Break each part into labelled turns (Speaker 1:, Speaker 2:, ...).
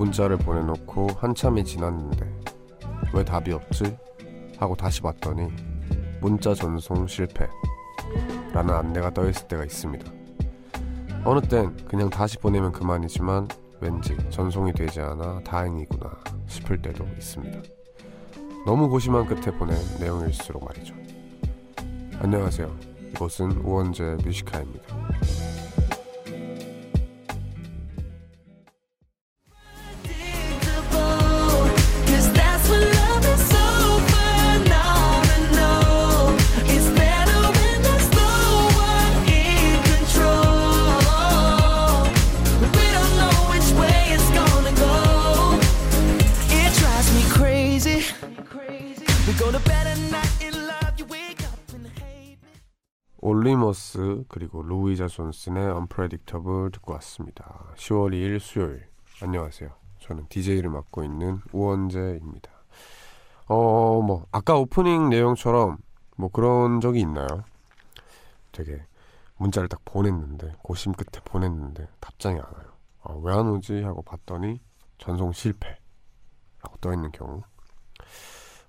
Speaker 1: 문자를 보내놓고 한참이 지났는데 왜 답이 없지? 하고 다시 봤더니 문자 전송 실패 라는 안내가 떠있을 때가 있습니다. 어느 땐 그냥 다시 보내면 그만이지만 왠지 전송이 되지 않아 다행이구나 싶을 때도 있습니다. 너무 고심한 끝에 보낸 내용일수록 말이죠. 안녕하세요. 이곳은 우원재 뮤지카입니다. 존슨의 Unpredictable 듣고 왔습니다. 10월 2일 수요일 안녕하세요. 저는 DJ를 맡고 있는 우원재입니다. 어, 뭐 아까 오프닝 내용처럼 뭐 그런 적이 있나요? 되게 문자를 딱 보냈는데 고심 끝에 보냈는데 답장이 안 와요. 아, 왜안 오지 하고 봤더니 전송 실패라고 떠 있는 경우.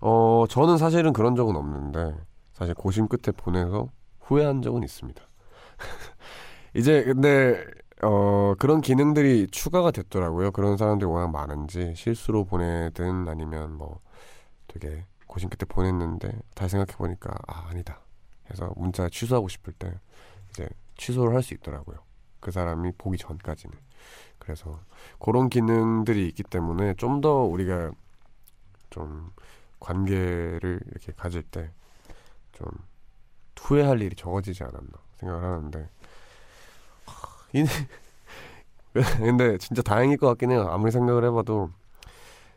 Speaker 1: 어, 저는 사실은 그런 적은 없는데 사실 고심 끝에 보내서 후회한 적은 있습니다. 이제 근데 어 그런 기능들이 추가가 됐더라고요. 그런 사람들이 워낙 많은지 실수로 보내든 아니면 뭐 되게 고심 끝에 보냈는데 다시 생각해 보니까 아 아니다 해서 문자 취소하고 싶을 때 이제 취소를 할 수 있더라고요. 그 사람이 보기 전까지는 그래서 그런 기능들이 있기 때문에 좀 더 우리가 좀 관계를 이렇게 가질 때 좀 후회할 일이 적어지지 않았나 생각을 하는데 이 근데 진짜 다행일 것 같긴 해요. 아무리 생각을 해봐도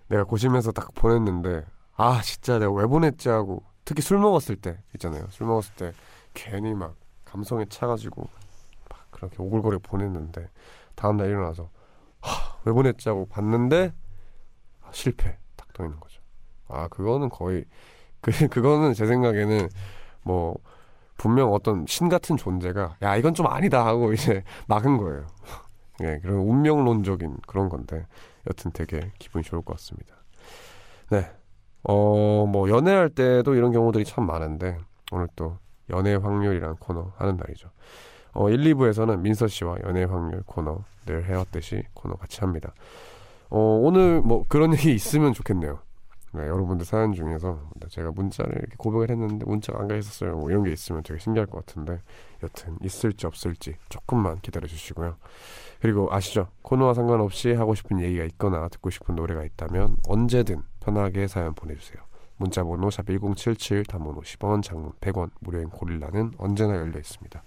Speaker 1: 내가 고심해서 딱 보냈는데 아 진짜 내가 왜 보냈지 하고 특히 술 먹었을 때 있잖아요. 술 먹었을 때 괜히 막 감성에 차가지고 막 그렇게 오글거려 보냈는데 다음날 일어나서 하, 왜 보냈지 하고 봤는데 아, 실패 딱 떠 있는 거죠. 아 그거는 거의 그 그거는 제 생각에는 뭐 분명 어떤 신 같은 존재가 야 이건 좀 아니다 하고 이제 막은 거예요. 네, 그런 운명론적인 그런 건데 여튼 되게 기분이 좋을 것 같습니다. 네, 어 뭐 연애할 때도 이런 경우들이 참 많은데 오늘 또 연애 확률이라는 코너 하는 날이죠. 어 1, 2부에서는 민서 씨와 연애 확률 코너 늘 해왔듯이 코너 같이 합니다. 어 오늘 뭐 그런 얘기 있으면 좋겠네요. 네, 여러분들 사연 중에서 제가 문자를 이렇게 고백을 했는데 문자가 안 가 있었어요. 뭐 이런 게 있으면 되게 신기할 것 같은데 여튼 있을지 없을지 조금만 기다려 주시고요. 그리고 아시죠? 코너와 상관없이 하고 싶은 얘기가 있거나 듣고 싶은 노래가 있다면 언제든 편하게 사연 보내주세요. 문자번호 샵 1077 단문 50원 장문 100원 무료인 고릴라는 언제나 열려 있습니다.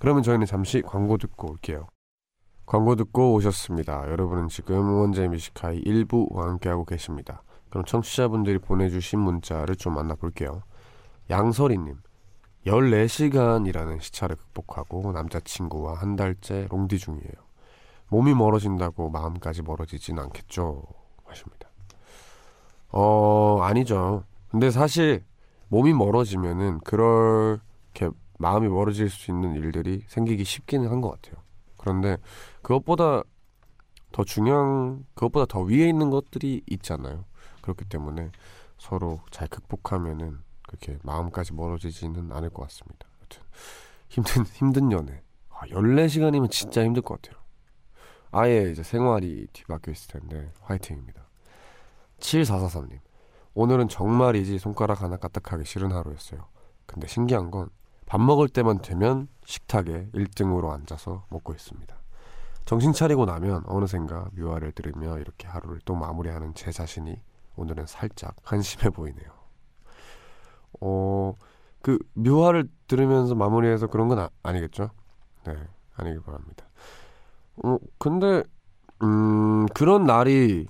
Speaker 1: 그러면 저희는 잠시 광고 듣고 올게요. 광고 듣고 오셨습니다. 여러분은 지금 원제 뮤지카이 1부와 함께하고 계십니다. 그럼 청취자분들이 보내주신 문자를 좀 만나볼게요. 양설이님, 14시간이라는 시차를 극복하고 남자친구와 한 달째 롱디 중이에요. 몸이 멀어진다고 마음까지 멀어지진 않겠죠? 하십니다. 어, 아니죠. 근데 사실 몸이 멀어지면은 그렇게 마음이 멀어질 수 있는 일들이 생기기 쉽기는 한 것 같아요. 그런데 그것보다 더 중요한, 그것보다 더 위에 있는 것들이 있잖아요. 그렇기 때문에 서로 잘 극복하면은 그렇게 마음까지 멀어지지는 않을 것 같습니다. 여튼 힘든 힘든 연애. 아, 14시간이면 진짜 힘들 것 같아요. 아예 이제 생활이 뒤바뀌어 있을 텐데 화이팅입니다. 7443님. 오늘은 정말이지 손가락 하나 까딱하기 싫은 하루였어요. 근데 신기한 건 밥 먹을 때만 되면 식탁에 1등으로 앉아서 먹고 있습니다. 정신 차리고 나면 어느샌가 묘화를 들으며 이렇게 하루를 또 마무리하는 제 자신이 오늘은 살짝 한심해 보이네요. 어, 그 묘화를 들으면서 마무리해서 그런 건 아, 니겠죠 네, 아니길 바랍니다. 어, 근데 음, 그런 날이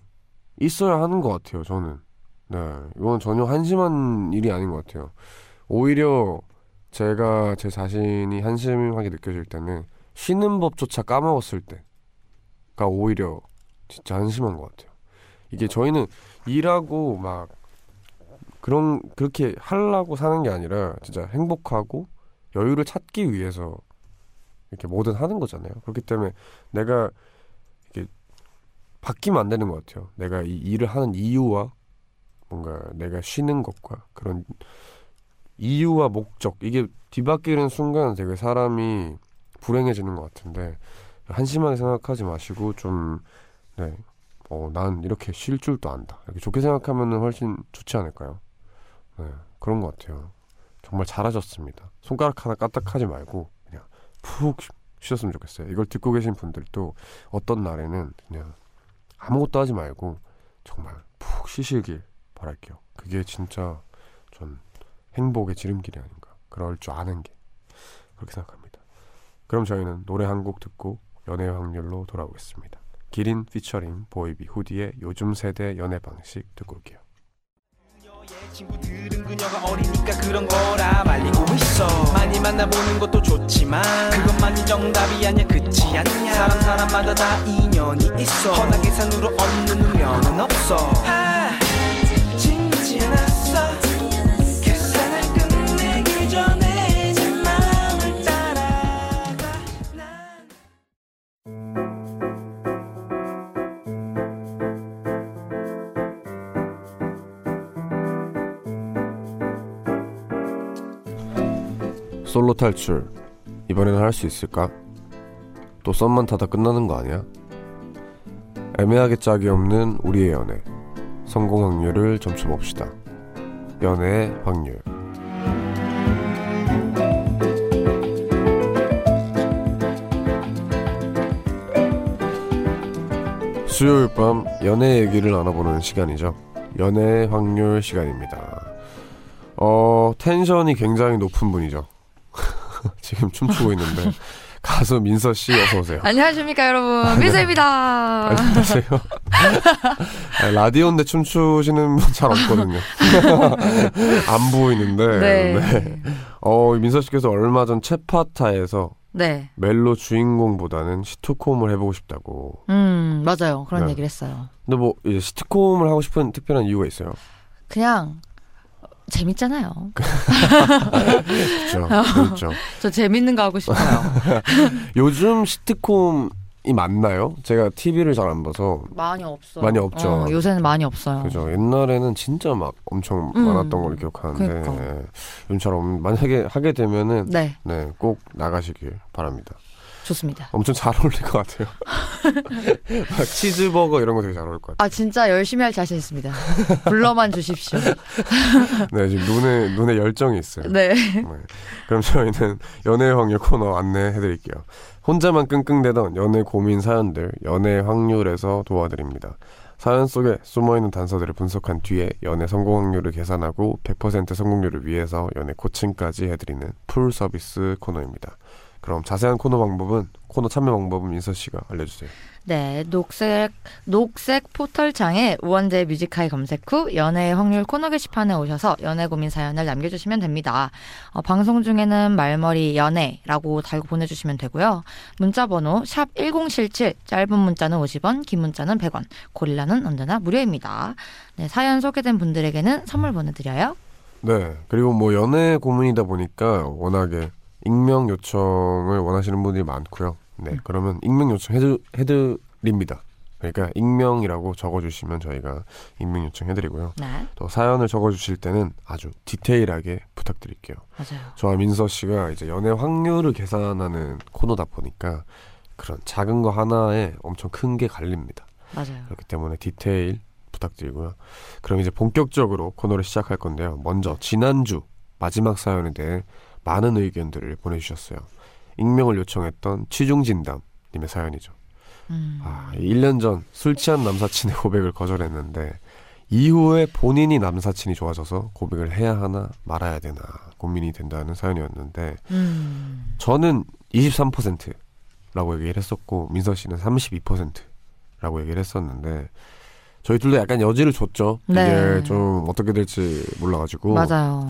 Speaker 1: 있어야 하는 것 같아요. 저는. 네, 이건 전혀 한심한 일이 아닌 것 같아요. 오히려 제가 제 자신이 한심하게 느껴질 때는 쉬는 법조차 까먹었을 때가 오히려 진짜 한심한 것 같아요. 이게 저희는 일하고 막 그런 그렇게 하려고 사는 게 아니라 진짜 행복하고 여유를 찾기 위해서 이렇게 뭐든 하는 거잖아요. 그렇기 때문에 내가 이렇게 바뀌면 안 되는 것 같아요. 내가 이 일을 하는 이유와 뭔가 내가 쉬는 것과 그런 이유와 목적 이게 뒤바뀌는 순간 되게 사람이 불행해지는 것 같은데 한심하게 생각하지 마시고 좀 네. 어, 난 이렇게 쉴 줄도 안다. 이렇게 좋게 생각하면 훨씬 좋지 않을까요? 네, 그런 것 같아요. 정말 잘하셨습니다. 손가락 하나 까딱하지 말고 그냥 푹 쉬었으면 좋겠어요. 이걸 듣고 계신 분들도 어떤 날에는 그냥 아무것도 하지 말고 정말 푹 쉬시길 바랄게요. 그게 진짜 전 행복의 지름길이 아닌가. 그럴 줄 아는 게 그렇게 생각합니다. 그럼 저희는 노래 한 곡 듣고 연애 확률로 돌아오겠습니다. 기린 피처링 보이비 후디의 요즘 세대 연애 방식 듣고 올게요. 친구들은 그녀가 어리니까 그런 거라 말리고 있어. 많이 만나보는 것도 좋지만 그것만이 정답이 아니야 그치 않냐. 사람 사람마다 다 인연이 있어. 허나 계산으로 얻는 운명은 없어 솔로 탈출. 이번에는 할 수 있을까? 또 썸만 타다 끝나는 거 아니야? 애매하게 짝이 없는 우리의 연애. 성공 확률을 점쳐봅시다. 연애의 확률. 수요일 밤 연애 얘기를 나눠보는 시간이죠. 연애 확률 시간입니다. 어 텐션이 굉장히 높은 분이죠 지금 춤추고 있는데 가수 민서 씨 어서 오세요.
Speaker 2: 안녕하십니까 여러분 민서입니다.
Speaker 1: 안녕하세요. 라디오인데 춤추시는 분 잘 없거든요. 안 보이는데. 네. 네. 어 민서 씨께서 얼마 전 채파타에서 네. 멜로 주인공보다는 시트콤을 해보고 싶다고.
Speaker 2: 음 맞아요 그런 네. 얘기를 했어요.
Speaker 1: 근데 뭐 시트콤을 하고 싶은 특별한 이유가 있어요?
Speaker 2: 그냥 재밌잖아요.
Speaker 1: 그렇죠. 그렇죠.
Speaker 2: 저 재밌는 거 하고 싶어요.
Speaker 1: 요즘 시트콤이 맞나요? 제가 TV를 잘 안 봐서
Speaker 2: 많이 없어.
Speaker 1: 많이 없죠.
Speaker 2: 어, 요새는 많이 없어요.
Speaker 1: 그죠. 옛날에는 진짜 막 엄청 음, 많았던 걸 기억하는데 그러니까. 네. 요즘처럼 만약에 하게 되면은 네. 네, 꼭 나가시길 바랍니다.
Speaker 2: 좋습니다.
Speaker 1: 엄청 잘 어울릴 것 같아요. 막 치즈버거 이런 거 되게 잘 어울릴 것 같아요.
Speaker 2: 아 진짜 열심히 할 자신 있습니다. 불러만 주십시오.
Speaker 1: 네 지금 눈에 눈에 열정이 있어요.
Speaker 2: 네. 네.
Speaker 1: 그럼 저희는 연애 확률 코너 안내해드릴게요. 혼자만 끙끙대던 연애 고민 사연들 연애 확률에서 도와드립니다. 사연 속에 숨어있는 단서들을 분석한 뒤에 연애 성공 확률을 계산하고 100% 성공률을 위해서 연애 코칭까지 해드리는 풀 서비스 코너입니다. 그럼 자세한 코너 방법은 코너 참여 방법은 민서 씨가 알려주세요.
Speaker 2: 네, 녹색 녹색 포털창에 우원재 뮤직하이 검색 후 연애의 확률 코너 게시판에 오셔서 연애 고민 사연을 남겨주시면 됩니다. 어, 방송 중에는 말머리 연애라고 달고 보내주시면 되고요. 문자번호 샵 #1077 짧은 문자는 50원, 긴 문자는 100원, 고릴라는 언제나 무료입니다. 네, 사연 소개된 분들에게는 선물 보내드려요.
Speaker 1: 네, 그리고 뭐 연애 고민이다 보니까 워낙에 익명 요청을 원하시는 분들이 많고요. 네, 음. 그러면 익명 요청 해드, 해드립니다. 그러니까 익명이라고 적어주시면 저희가 익명 요청해드리고요. 네. 또 사연을 적어주실 때는 아주 디테일하게 부탁드릴게요.
Speaker 2: 맞아요.
Speaker 1: 저와 민서 씨가 이제 연애 확률을 계산하는 코너다 보니까 그런 작은 거 하나에 엄청 큰 게 갈립니다.
Speaker 2: 맞아요.
Speaker 1: 그렇기 때문에 디테일 부탁드리고요. 그럼 이제 본격적으로 코너를 시작할 건데요. 먼저 지난주 마지막 사연에 대해 많은 의견들을 보내주셨어요. 익명을 요청했던 취중진담님의 사연이죠. 음. 아, 1년 전 술 취한 남사친의 고백을 거절했는데 이후에 본인이 남사친이 좋아져서 고백을 해야 하나 말아야 되나 고민이 된다는 사연이었는데 음. 저는 23%라고 얘기를 했었고 민서 씨는 32%라고 얘기를 했었는데 저희 둘다 약간 여지를 줬죠.
Speaker 2: 네.
Speaker 1: 이게 좀 어떻게 될지 몰라가지고.
Speaker 2: 맞아요.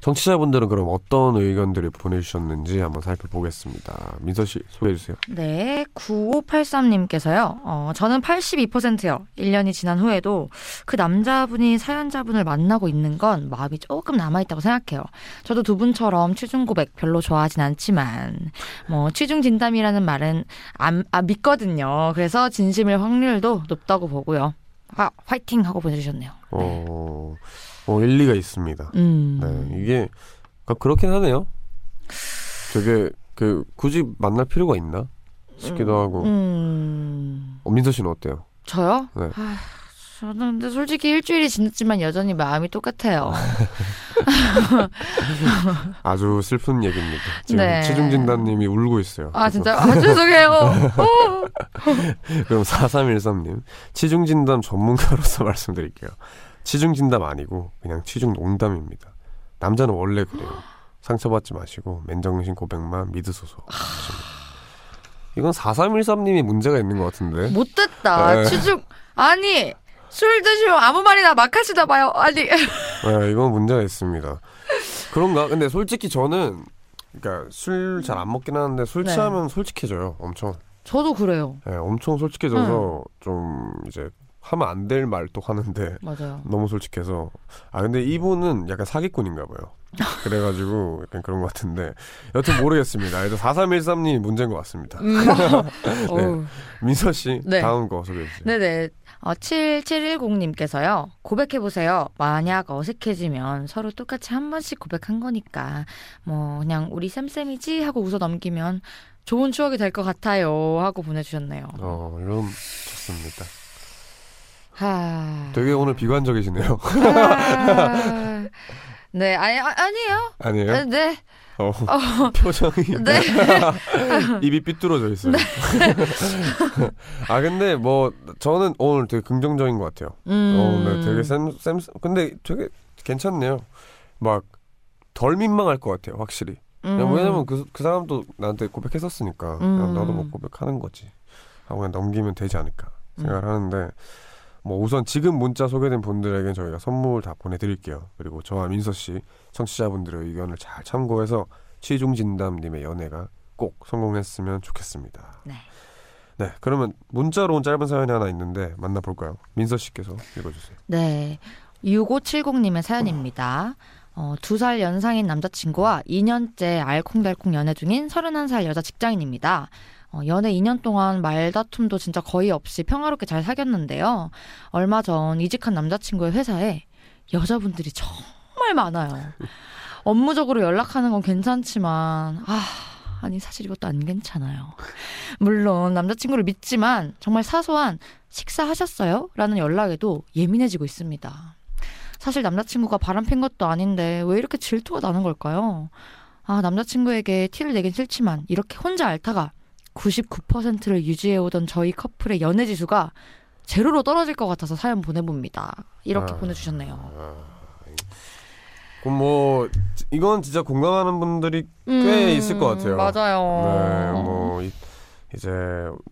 Speaker 1: 청취자분들은 그럼 어떤 의견들을 보내주셨는지 한번 살펴보겠습니다. 민서 씨 소개해주세요.
Speaker 2: 네, 9583님께서요. 어, 저는 82%요. 1년이 지난 후에도 그 남자분이 사연자분을 만나고 있는 건 마음이 조금 남아있다고 생각해요. 저도 두 분처럼 취중 고백 별로 좋아하진 않지만, 뭐, 취중 진담이라는 말은 안, 아, 믿거든요. 그래서 진심일 확률도 높다고 보고요. 아, 화이팅! 하고 보내주셨네요.
Speaker 1: 어, 어, 일리가 있습니다.
Speaker 2: 음.
Speaker 1: 네, 이게 그러니까 그렇긴 하네요. 되게 그 굳이 만날 필요가 있나 싶기도 하고.
Speaker 2: 음.
Speaker 1: 어, 민서 씨는 어때요?
Speaker 2: 저요?
Speaker 1: 네.
Speaker 2: 아, 저는 근데 솔직히 일주일이 지났지만 여전히 마음이 똑같아요.
Speaker 1: 아주 슬픈 얘기입니다. 지금
Speaker 2: 네.
Speaker 1: 치중진단님이 울고 있어요.
Speaker 2: 아
Speaker 1: 그래서
Speaker 2: 진짜 아 죄송해요. 어.
Speaker 1: 그럼 4313님 치중진담 전문가로서 말씀드릴게요. 치중진담 아니고 그냥 치중농담입니다. 남자는 원래 그래요. 상처받지 마시고 맨정신 고백만 믿으소서. 이건 4313님이 문제가 있는 것 같은데.
Speaker 2: 못됐다.
Speaker 1: 네.
Speaker 2: 취중 아니 술 드시면 아무 말이나 막 하시나 봐요. 아니
Speaker 1: 네, 이건 문제가 있습니다. 그런가? 근데 솔직히 저는 그러니까 술 잘 안 먹긴 하는데 술
Speaker 2: 네.
Speaker 1: 취하면 솔직해져요. 엄청.
Speaker 2: 저도 그래요.
Speaker 1: 네, 엄청 솔직해져서 좀 이제 하면 안 될 말도 하는데
Speaker 2: 맞아요.
Speaker 1: 너무 솔직해서 아 근데 이분은 약간 사기꾼인가 봐요. 그래가지고 약간 그런 것 같은데 여튼 모르겠습니다. 그래도 4313님이 문제인 것 같습니다.
Speaker 2: 음. 어우.
Speaker 1: 민서 씨
Speaker 2: 네.
Speaker 1: 다음 거 소개해 주세요.
Speaker 2: 네네. 어, 7710님께서요. 고백해보세요. 만약 어색해지면 서로 똑같이 한 번씩 고백한 거니까, 뭐, 그냥 우리 쌤쌤이지? 하고 웃어 넘기면 좋은 추억이 될 것 같아요. 하고 보내주셨네요.
Speaker 1: 어 이런 좋습니다.
Speaker 2: 하.
Speaker 1: 되게 오늘 비관적이시네요.
Speaker 2: 아, 네, 아니, 아, 아니에요.
Speaker 1: 아니에요?
Speaker 2: 아, 네.
Speaker 1: 어, 표정이
Speaker 2: 네.
Speaker 1: 입이 삐뚤어져 있어요. 아 근데 뭐 저는 오늘 되게 긍정적인 것 같아요.
Speaker 2: 음.
Speaker 1: 어, 네, 되게 쌤, 쌤, 근데 되게 괜찮네요. 막 덜 민망할 것 같아요, 확실히.
Speaker 2: 음.
Speaker 1: 왜냐면 그, 그 사람도 나한테 고백했었으니까
Speaker 2: 음.
Speaker 1: 나도 뭐 고백하는 거지 하고 그냥 넘기면 되지 않을까
Speaker 2: 음.
Speaker 1: 생각을 하는데 뭐 우선 지금 문자 소개된 분들에게 저희가 선물 다 보내드릴게요. 그리고 저와 민서 씨 청취자분들의 의견을 잘 참고해서 취중진담님의 연애가 꼭 성공했으면 좋겠습니다.
Speaker 2: 네.
Speaker 1: 네, 그러면 문자로 온 짧은 사연이 하나 있는데 만나볼까요? 민서 씨께서 읽어주세요.
Speaker 2: 네. 6570님의 사연입니다. 어, 두 살 연상인 남자친구와 2년째 알콩달콩 연애 중인 31살 여자 직장인입니다. 어, 연애 2년 동안 말다툼도 진짜 거의 없이 평화롭게 잘 사귀었는데요. 얼마 전 이직한 남자친구의 회사에 여자분들이 정말 많아요. 업무적으로 연락하는 건 괜찮지만, 아, 아니, 사실 이것도 안 괜찮아요. 물론 남자친구를 믿지만 정말 사소한 식사하셨어요? 라는 연락에도 예민해지고 있습니다. 사실 남자친구가 바람 핀 것도 아닌데 왜 이렇게 질투가 나는 걸까요? 아, 남자친구에게 티를 내긴 싫지만 이렇게 혼자 앓다가 99%를 유지해오던 저희 커플의 연애 지수가 제로로 떨어질 것 같아서 사연 보내봅니다. 이렇게
Speaker 1: 아.
Speaker 2: 보내주셨네요.
Speaker 1: 그럼 뭐 이건 진짜 공감하는 분들이 꽤 있을 것 같아요.
Speaker 2: 음, 맞아요.
Speaker 1: 네, 뭐 이, 이제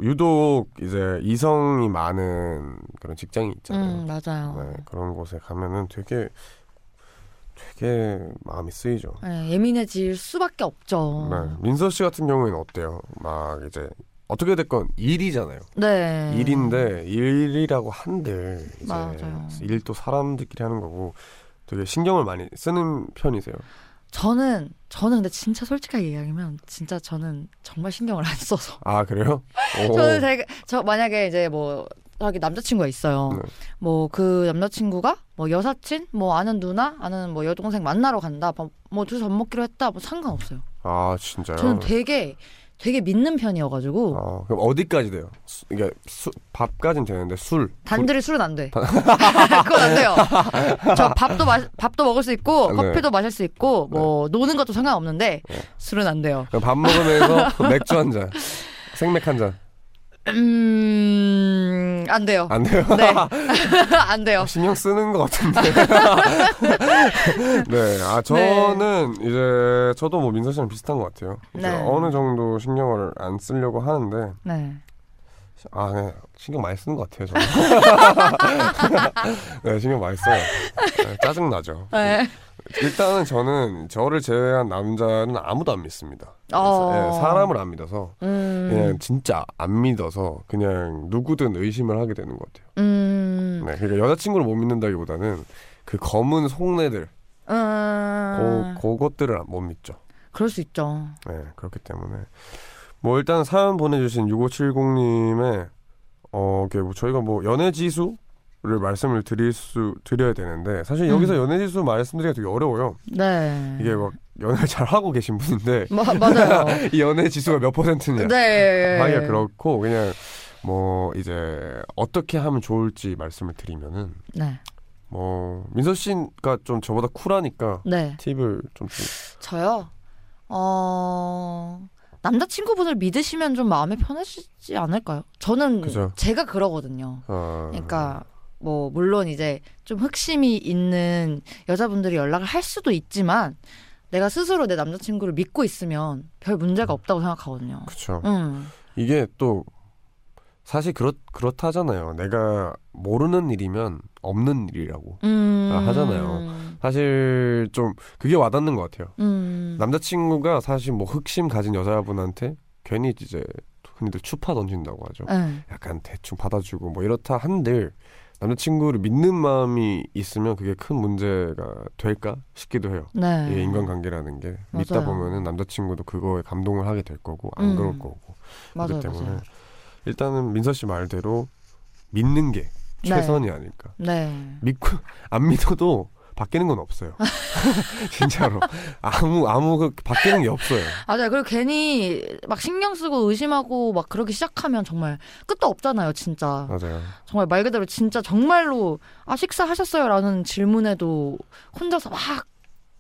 Speaker 1: 유독 이제 이성이 많은 그런 직장이 있잖아요.
Speaker 2: 음, 맞아요.
Speaker 1: 네, 그런 곳에 가면은 되게 되게 마음이 쓰이죠.
Speaker 2: 네, 예민해질 수밖에 없죠.
Speaker 1: 네, 민서 씨 같은 경우에는 어때요? 막 이제 어떻게 됐건 일이잖아요.
Speaker 2: 네.
Speaker 1: 일인데 일이라고 한들 이제
Speaker 2: 맞아요.
Speaker 1: 일도 사람들끼리 하는 거고 되게 신경을 많이 쓰는 편이세요.
Speaker 2: 저는 저는 근데 진짜 솔직하게 얘기하면 진짜 저는 정말 신경을 안 써서
Speaker 1: 아 그래요? 오.
Speaker 2: 저는 되게 저 만약에 이제 뭐 자기 남자친구가 있어요.
Speaker 1: 네.
Speaker 2: 뭐그 남자친구가 뭐 여사친, 뭐 아는 누나, 아는 뭐 여동생 만나러 간다. 뭐 둘이 밥 먹기로 했다. 뭐 상관없어요.
Speaker 1: 아 진짜요?
Speaker 2: 저는 되게 되게 믿는 편이어가지고
Speaker 1: 아, 그럼 어디까지 돼요? 수, 이게 수, 밥까진 되는데 술.
Speaker 2: 단둘이 술은 안 돼. 그건 안 돼요. 저 밥도 마, 밥도 먹을 수 있고
Speaker 1: 네.
Speaker 2: 커피도 마실 수 있고 뭐 노는 것도 상관없는데
Speaker 1: 네.
Speaker 2: 술은 안 돼요.
Speaker 1: 밥 먹으면서 맥주 한 잔, 생맥 한 잔.
Speaker 2: 음, 안 돼요.
Speaker 1: 안 돼요?
Speaker 2: 네. 안 돼요.
Speaker 1: 신경 쓰는 것 같은데. 네, 아 저는 이제 저도 뭐 민서 씨랑 비슷한 것 같아요. 이제
Speaker 2: 네.
Speaker 1: 어느 정도 신경을 안 쓰려고 하는데
Speaker 2: 네.
Speaker 1: 아, 그냥 신경 많이 쓰는 것 같아요, 저는. 네, 신경 많이 써요. 네, 짜증나죠.
Speaker 2: 네.
Speaker 1: 일단은 저는 저를 제외한 남자는 아무도 안 믿습니다.
Speaker 2: 어.
Speaker 1: 네, 사람을 안 믿어서
Speaker 2: 음.
Speaker 1: 그냥 진짜 안 믿어서 그냥 누구든 의심을 하게 되는 것 같아요.
Speaker 2: 음.
Speaker 1: 네, 그러니까 여자친구를 못 믿는다기보다는 그 검은 속내들,
Speaker 2: 음.
Speaker 1: 그, 그것들을 못 믿죠.
Speaker 2: 그럴 수 있죠.
Speaker 1: 네, 그렇기 때문에 뭐 일단 사연 보내주신 6570님의 어, 이게 뭐 저희가 뭐 연애 지수 를 말씀을 드릴 수 드려야 되는데 사실 여기서
Speaker 2: 음.
Speaker 1: 연애 지수 말씀드리기가 되게 어려워요.
Speaker 2: 네.
Speaker 1: 이게 막 연애를 잘 하고 계신 분인데
Speaker 2: 마, 맞아요.
Speaker 1: 이 연애 지수가 몇 퍼센트냐
Speaker 2: 네.
Speaker 1: 하기가 그렇고 그냥 뭐 이제 어떻게 하면 좋을지 말씀을 드리면은
Speaker 2: 네.
Speaker 1: 뭐 민서 씨가 좀 저보다 쿨하니까
Speaker 2: 네.
Speaker 1: 팁을 좀 주...
Speaker 2: 저요. 어. 남자친구분을 믿으시면 좀 마음이 편하시지 않을까요? 저는
Speaker 1: 그죠.
Speaker 2: 제가 그러거든요.
Speaker 1: 어...
Speaker 2: 그러니까 뭐 물론 이제 좀 흑심이 있는 여자분들이 연락을 할 수도 있지만 내가 스스로 내 남자친구를 믿고 있으면 별 문제가 없다고 생각하거든요.
Speaker 1: 그쵸.
Speaker 2: 음.
Speaker 1: 이게 또 사실 그렇 그렇다잖아요. 내가 모르는 일이면 없는 일이라고
Speaker 2: 음.
Speaker 1: 아, 하잖아요. 사실 좀 그게 와닿는 것 같아요.
Speaker 2: 음.
Speaker 1: 남자친구가 사실 뭐 흑심 가진 여자분한테 괜히 이제 흔히들 추파 던진다고 하죠.
Speaker 2: 네.
Speaker 1: 약간 대충 받아주고 뭐 이렇다 한들 남자친구를 믿는 마음이 있으면 그게 큰 문제가 될까 싶기도 해요.
Speaker 2: 네.
Speaker 1: 이 인간관계라는 게 믿다
Speaker 2: 맞아요.
Speaker 1: 보면은 남자친구도 그거에 감동을 하게 될 거고 안
Speaker 2: 음.
Speaker 1: 그럴 거고
Speaker 2: 맞아요,
Speaker 1: 그렇기 때문에
Speaker 2: 맞아요.
Speaker 1: 일단은 민서 씨 말대로 믿는 게
Speaker 2: 네.
Speaker 1: 최선이 아닐까.
Speaker 2: 네.
Speaker 1: 믿고 안 믿어도 바뀌는 건 없어요. 진짜로 아무 아무 그 바뀌는 게 없어요.
Speaker 2: 맞아요. 그리고 괜히 막 신경 쓰고 의심하고 막 그러기 시작하면 정말 끝도 없잖아요, 진짜.
Speaker 1: 맞아요.
Speaker 2: 정말 말 그대로 진짜 정말로 아 식사하셨어요라는 질문에도 혼자서 막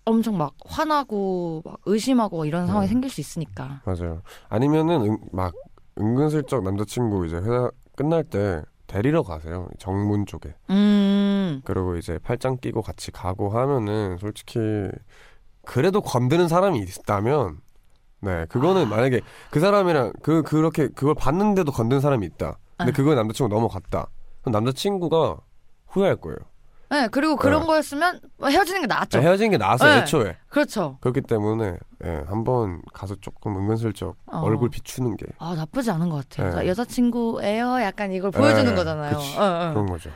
Speaker 2: 엄청 막 화나고 막 의심하고 이런 상황이
Speaker 1: 네.
Speaker 2: 생길 수 있으니까.
Speaker 1: 맞아요. 아니면은 은, 막 은근슬쩍 남자친구 이제 회사 끝날 때 데리러 가세요. 정문 쪽에.
Speaker 2: 음.
Speaker 1: 그리고 이제 팔짱 끼고 같이 가고 하면은 솔직히 그래도 건드는 사람이 있다면 네 그거는
Speaker 2: 아.
Speaker 1: 만약에 그 사람이랑 그 그렇게 그걸 봤는데도 건드는 사람이 있다. 근데
Speaker 2: 아.
Speaker 1: 그거 남자친구 넘어갔다. 그럼 남자친구가 후회할 거예요.
Speaker 2: 네, 그리고 그런
Speaker 1: 네.
Speaker 2: 거였으면 헤어지는 게 낫죠.
Speaker 1: 헤어진 게 나았어요
Speaker 2: 네.
Speaker 1: 애초에.
Speaker 2: 그렇죠.
Speaker 1: 그렇기 때문에 예, 한번 가서 조금 은근슬쩍
Speaker 2: 어.
Speaker 1: 얼굴 비추는 게
Speaker 2: 아 나쁘지 않은 것 같아요.
Speaker 1: 네.
Speaker 2: 나 여자친구예요. 약간 이걸 보여주는
Speaker 1: 네,
Speaker 2: 거잖아요. 어, 어.
Speaker 1: 그런 거죠.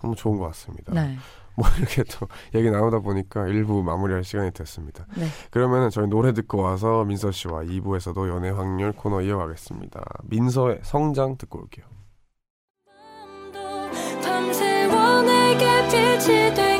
Speaker 1: 너무 좋은 것 같습니다.
Speaker 2: 네.
Speaker 1: 뭐 이렇게 또 얘기 나누다 보니까 1부 마무리할 시간이 됐습니다.
Speaker 2: 네.
Speaker 1: 그러면은 저희 노래 듣고 와서 민서 씨와 2부에서도 연애 확률 코너 이어가겠습니다. 민서의 성장 듣고 올게요.
Speaker 3: 내게 빛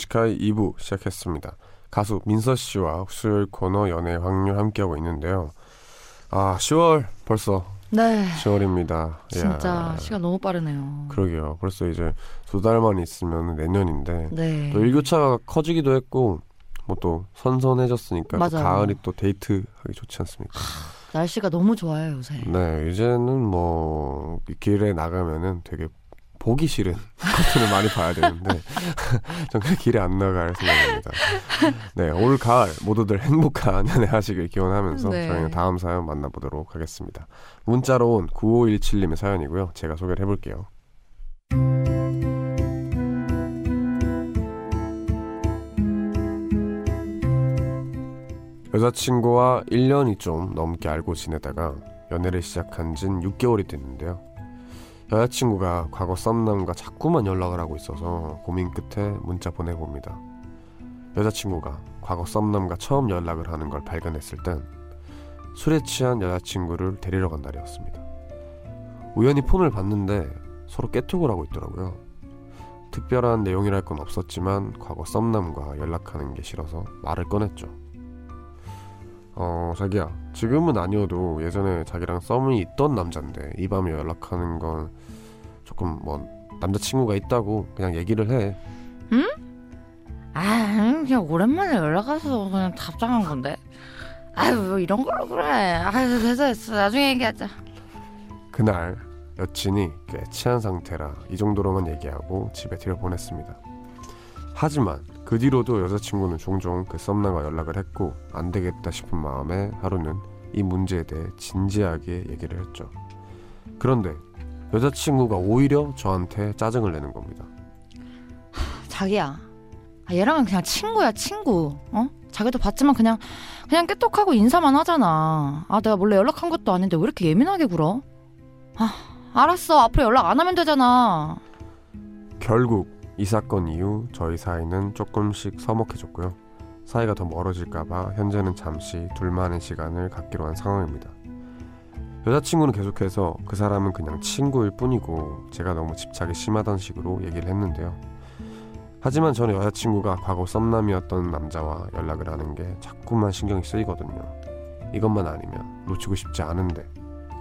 Speaker 1: 뮤지카이 2부 시작했습니다. 가수 민서 씨와 수요일 코너 연애 확률 함께하고 있는데요. 아, 10월 벌써
Speaker 2: 네.
Speaker 1: 10월입니다.
Speaker 2: 진짜 시간 너무 빠르네요.
Speaker 1: 그러게요. 벌써 이제 두 달만 있으면 내년인데
Speaker 2: 네.
Speaker 1: 또 일교차가 커지기도 했고 뭐 또 선선해졌으니까 또. 가을이 또 데이트하기 좋지 않습니까?
Speaker 2: 날씨가 너무 좋아요 요새.
Speaker 1: 네, 이제는 뭐이 길에 나가면은 되게 보기 싫은 커튼을 많이 봐야 되는데 전 그냥 길에 안 나갈 생각입니다. 네, 올 가을 모두들 행복한 연애 하시길 기원하면서
Speaker 2: 네.
Speaker 1: 저희는 다음 사연 만나보도록 하겠습니다. 문자로 온 9517님의 사연이고요. 제가 소개를 해볼게요. 여자친구와 1년이 좀 넘게 알고 지내다가 연애를 시작한 진 6개월이 됐는데요. 여자친구가 과거 썸남과 자꾸만 연락을 하고 있어서 고민 끝에 문자 보내봅니다. 여자친구가 과거 썸남과 처음 연락을 하는 걸 발견했을 땐 술에 취한 여자친구를 데리러 간 날이었습니다. 우연히 폰을 봤는데 서로 깨톡을 하고 있더라고요. 특별한 내용이랄 건 없었지만 과거 썸남과 연락하는 게 싫어서 말을 꺼냈죠. 어, 자기야, 지금은 아니어도 예전에 자기랑 썸이 있던 남잔데 이 밤에 연락하는 건 조금 뭐 남자친구가 있다고 그냥 얘기를 해.
Speaker 2: 아, 그냥 오랜만에 연락 와서 그냥 답장한 건데. 아유, 뭐 이런 걸로 그래. 아유, 됐어, 됐어. 나중에 얘기하자.
Speaker 1: 그날 여친이 꽤 취한 상태라 이 정도로만 얘기하고 집에 들여보냈습니다. 하지만 그 뒤로도 여자친구는 종종 그 썸남과 연락을 했고 안 되겠다 싶은 마음에 하루는 이 문제에 대해 진지하게 얘기를 했죠. 그런데 여자친구가 오히려 저한테 짜증을 내는 겁니다.
Speaker 2: 자기야. 아, 얘랑은 그냥 친구야, 친구. 어? 자기도 봤지만 그냥, 그냥 깨똑하고 인사만 하잖아. 아, 내가 몰래 연락한 것도 아닌데 왜 이렇게 예민하게 굴어? 아, 알았어. 앞으로 연락 안 하면 되잖아.
Speaker 1: 결국 이 사건 이후 저희 사이는 조금씩 서먹해졌고요. 사이가 더 멀어질까봐 현재는 잠시 둘만의 시간을 갖기로 한 상황입니다. 여자친구는 계속해서 그 사람은 그냥 친구일 뿐이고 제가 너무 집착이 심하다는 식으로 얘기를 했는데요. 하지만 저는 여자친구가 과거 썸남이었던 남자와 연락을 하는 게 자꾸만 신경이 쓰이거든요. 이것만 아니면 놓치고 싶지 않은데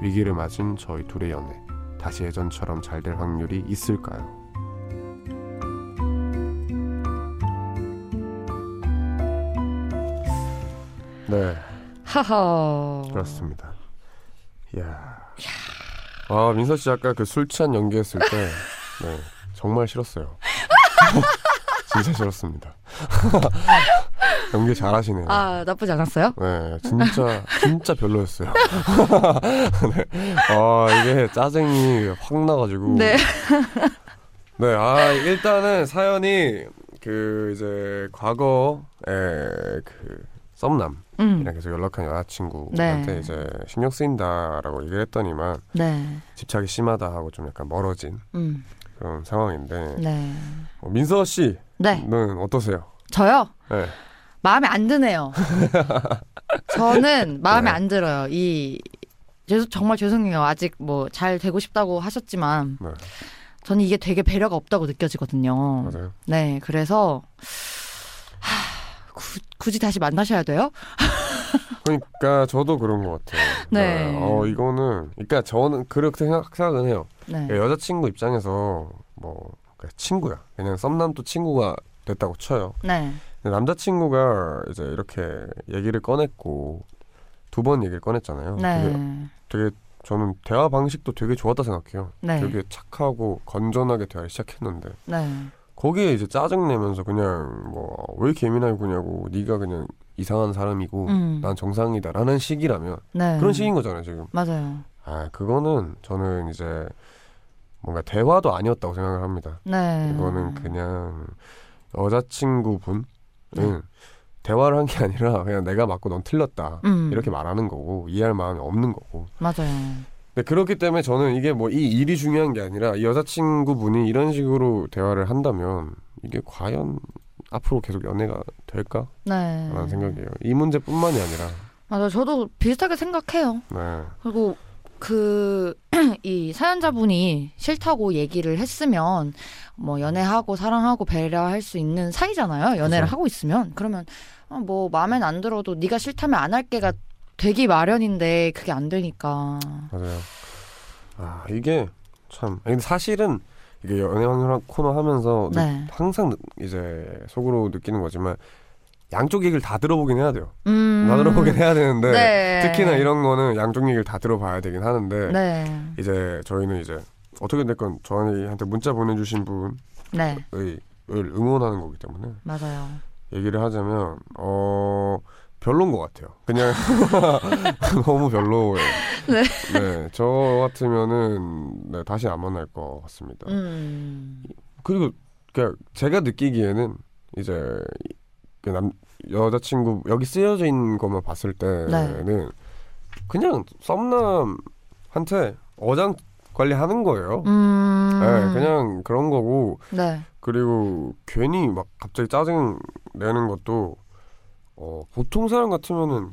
Speaker 1: 위기를 맞은 저희 둘의 연애 다시 예전처럼 잘 될 확률이 있을까요? 네,
Speaker 2: 하하.
Speaker 1: 그렇습니다. 이야. 아, 민서 씨 아까 그 술 취한 연기했을 때, 네, 정말 싫었어요. 진짜 싫었습니다. 연기 잘하시네요.
Speaker 2: 아, 나쁘지 않았어요?
Speaker 1: 네, 진짜 진짜 별로였어요. 네. 아 이게 짜증이 확 나가지고.
Speaker 2: 네.
Speaker 1: 네, 아 일단은 사연이 그 이제 과거 에 그 썸남 이랑
Speaker 2: 음.
Speaker 1: 계속 연락한 여자친구한테
Speaker 2: 네.
Speaker 1: 이제 신경 쓰인다라고 얘기를 했더니만
Speaker 2: 네.
Speaker 1: 집착이 심하다 하고 좀 약간 멀어진
Speaker 2: 음.
Speaker 1: 그런 상황인데
Speaker 2: 네.
Speaker 1: 어, 민서 씨는
Speaker 2: 네.
Speaker 1: 어떠세요?
Speaker 2: 저요?
Speaker 1: 네.
Speaker 2: 마음에 안 드네요. 저는 마음에
Speaker 1: 네.
Speaker 2: 안 들어요. 이 죄송- 정말 죄송해요. 아직 뭐 잘 되고 싶다고 하셨지만
Speaker 1: 네.
Speaker 2: 저는 이게 되게 배려가 없다고 느껴지거든요.
Speaker 1: 맞아요.
Speaker 2: 네, 그래서 하, 구, 굳이 다시 만나셔야 돼요?
Speaker 1: 그러니까 저도 그런 것 같아요.
Speaker 2: 네.
Speaker 1: 어 이거는 그러니까 저는 그렇게 생각, 생각은 해요.
Speaker 2: 네.
Speaker 1: 여자친구 입장에서 뭐 그냥 친구야. 그냥 썸남도 친구가 됐다고 쳐요.
Speaker 2: 네.
Speaker 1: 남자친구가 이제 이렇게 얘기를 꺼냈고 두 번 얘기를 꺼냈잖아요. 되게,
Speaker 2: 네.
Speaker 1: 되게 저는 대화 방식도 되게 좋았다 생각해요.
Speaker 2: 네.
Speaker 1: 되게 착하고 건전하게 대화를 시작했는데
Speaker 2: 네.
Speaker 1: 거기에 이제 짜증 내면서 그냥 뭐 왜 이렇게 예민하게 구냐고 네가 그냥 이상한 사람이고
Speaker 2: 음.
Speaker 1: 난 정상이다라는 식이라면
Speaker 2: 네.
Speaker 1: 그런 식인 거잖아요 지금.
Speaker 2: 맞아요.
Speaker 1: 아 그거는 저는 이제 뭔가 대화도 아니었다고 생각을 합니다.
Speaker 2: 네.
Speaker 1: 이거는 그냥 여자친구분은
Speaker 2: 네.
Speaker 1: 대화를 한 게 아니라 그냥 내가 맞고 넌 틀렸다
Speaker 2: 음.
Speaker 1: 이렇게 말하는 거고 이해할 마음이 없는 거고.
Speaker 2: 맞아요.
Speaker 1: 근데 그렇기 때문에 저는 이게 뭐 이 일이 중요한 게 아니라 이 여자친구분이 이런 식으로 대화를 한다면 이게 과연 앞으로 계속 연애가 될까라는
Speaker 2: 네.
Speaker 1: 생각이에요. 이 문제뿐만이 아니라.
Speaker 2: 맞아. 저도 비슷하게 생각해요.
Speaker 1: 네.
Speaker 2: 그리고 그 이 사연자분이 싫다고 얘기를 했으면 뭐 연애하고 사랑하고 배려할 수 있는 사이잖아요. 연애를
Speaker 1: 그죠.
Speaker 2: 하고 있으면 그러면 어, 뭐 마음엔 안 들어도 네가 싫다면 안 할게가 되기 마련인데 그게 안 되니까.
Speaker 1: 맞아요. 아 이게 참. 근데 사실은 이게 연애 확률 코너 하면서 느-
Speaker 2: 네.
Speaker 1: 항상 느- 이제 속으로 느끼는 거지만 양쪽 얘기를 다 들어보긴 해야 돼요.
Speaker 2: 음.
Speaker 1: 다 들어보긴 해야 되는데
Speaker 2: 네.
Speaker 1: 특히나 이런 거는 양쪽 얘기를 다 들어봐야 되긴 하는데
Speaker 2: 네.
Speaker 1: 이제 저희는 이제 어떻게 됐건 저희한테 문자 보내주신 분의
Speaker 2: 네.
Speaker 1: 을 응원하는 거기 때문에
Speaker 2: 맞아요.
Speaker 1: 얘기를 하자면 어 별론 것 같아요. 그냥 너무 별로예요.
Speaker 2: 네.
Speaker 1: 네, 저 같으면은 네, 다시 안 만날 것 같습니다.
Speaker 2: 음.
Speaker 1: 그리고 그냥 제가 느끼기에는 이제 그남 여자친구 여기 쓰여져 있는 것만 봤을 때는
Speaker 2: 네.
Speaker 1: 그냥 썸남한테 어장 관리하는 거예요.
Speaker 2: 음.
Speaker 1: 네, 그냥 그런 거고
Speaker 2: 네.
Speaker 1: 그리고 괜히 막 갑자기 짜증 내는 것도 어, 보통 사람 같으면은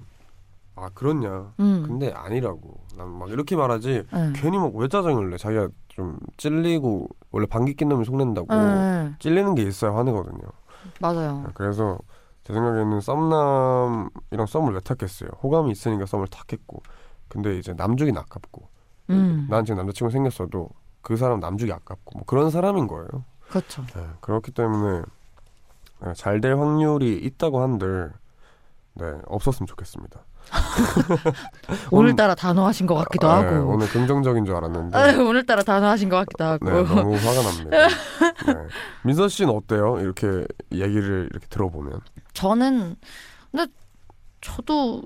Speaker 1: 아 그렇냐.
Speaker 2: 음.
Speaker 1: 근데 아니라고. 난 막 이렇게 말하지.
Speaker 2: 응.
Speaker 1: 괜히 막 왜 짜증을 내? 자기가 좀 찔리고 원래 방귀 낀 놈이 속낸다고
Speaker 2: 응, 응.
Speaker 1: 찔리는 게 있어야 화내거든요.
Speaker 2: 맞아요.
Speaker 1: 그래서 제 생각에는 썸남이랑 썸을 왜 탔겠어요? 호감이 있으니까 썸을 탔겠고. 근데 이제 남주긴 아깝고.
Speaker 2: 음.
Speaker 1: 난 지금 남자친구 생겼어도 그 사람 남주기 아깝고 뭐 그런 사람인 거예요.
Speaker 2: 그렇죠.
Speaker 1: 네, 그렇기 때문에 잘 될 확률이 있다고 한들 네 없었으면 좋겠습니다.
Speaker 2: 오늘따라 단호하신 것 같기도
Speaker 1: 아,
Speaker 2: 하고.
Speaker 1: 네, 오늘 긍정적인 줄 알았는데
Speaker 2: 아, 오늘따라 단호하신 것 같기도 하고.
Speaker 1: 네, 너무 화가 납니다. 네. 민서 씨는 어때요? 이렇게 얘기를 이렇게 들어보면
Speaker 2: 저는 근데 저도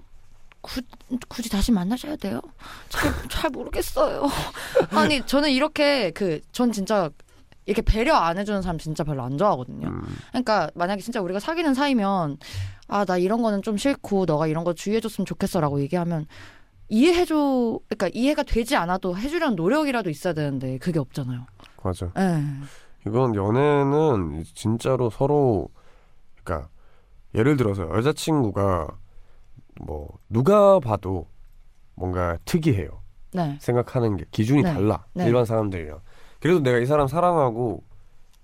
Speaker 2: 구, 굳이 다시 만나셔야 돼요? 잘, 잘 모르겠어요. 아니 저는 이렇게 그 전 진짜 이렇게 배려 안 해주는 사람 진짜 별로 안 좋아하거든요.
Speaker 1: 음,
Speaker 2: 그러니까 만약에 진짜 우리가 사귀는 사이면 아 나 이런 거는 좀 싫고 너가 이런 거 주의해줬으면 좋겠어라고 얘기하면 이해해줘. 그러니까 이해가 되지 않아도 해주려는 노력이라도 있어야 되는데 그게 없잖아요.
Speaker 1: 맞아.
Speaker 2: 예.
Speaker 1: 이건 연애는 진짜로 서로 그러니까 예를 들어서 여자친구가 뭐 누가 봐도 뭔가 특이해요.
Speaker 2: 네.
Speaker 1: 생각하는 게 기준이
Speaker 2: 네.
Speaker 1: 달라
Speaker 2: 네.
Speaker 1: 일반 사람들이랑 그래도 내가 이 사람 사랑하고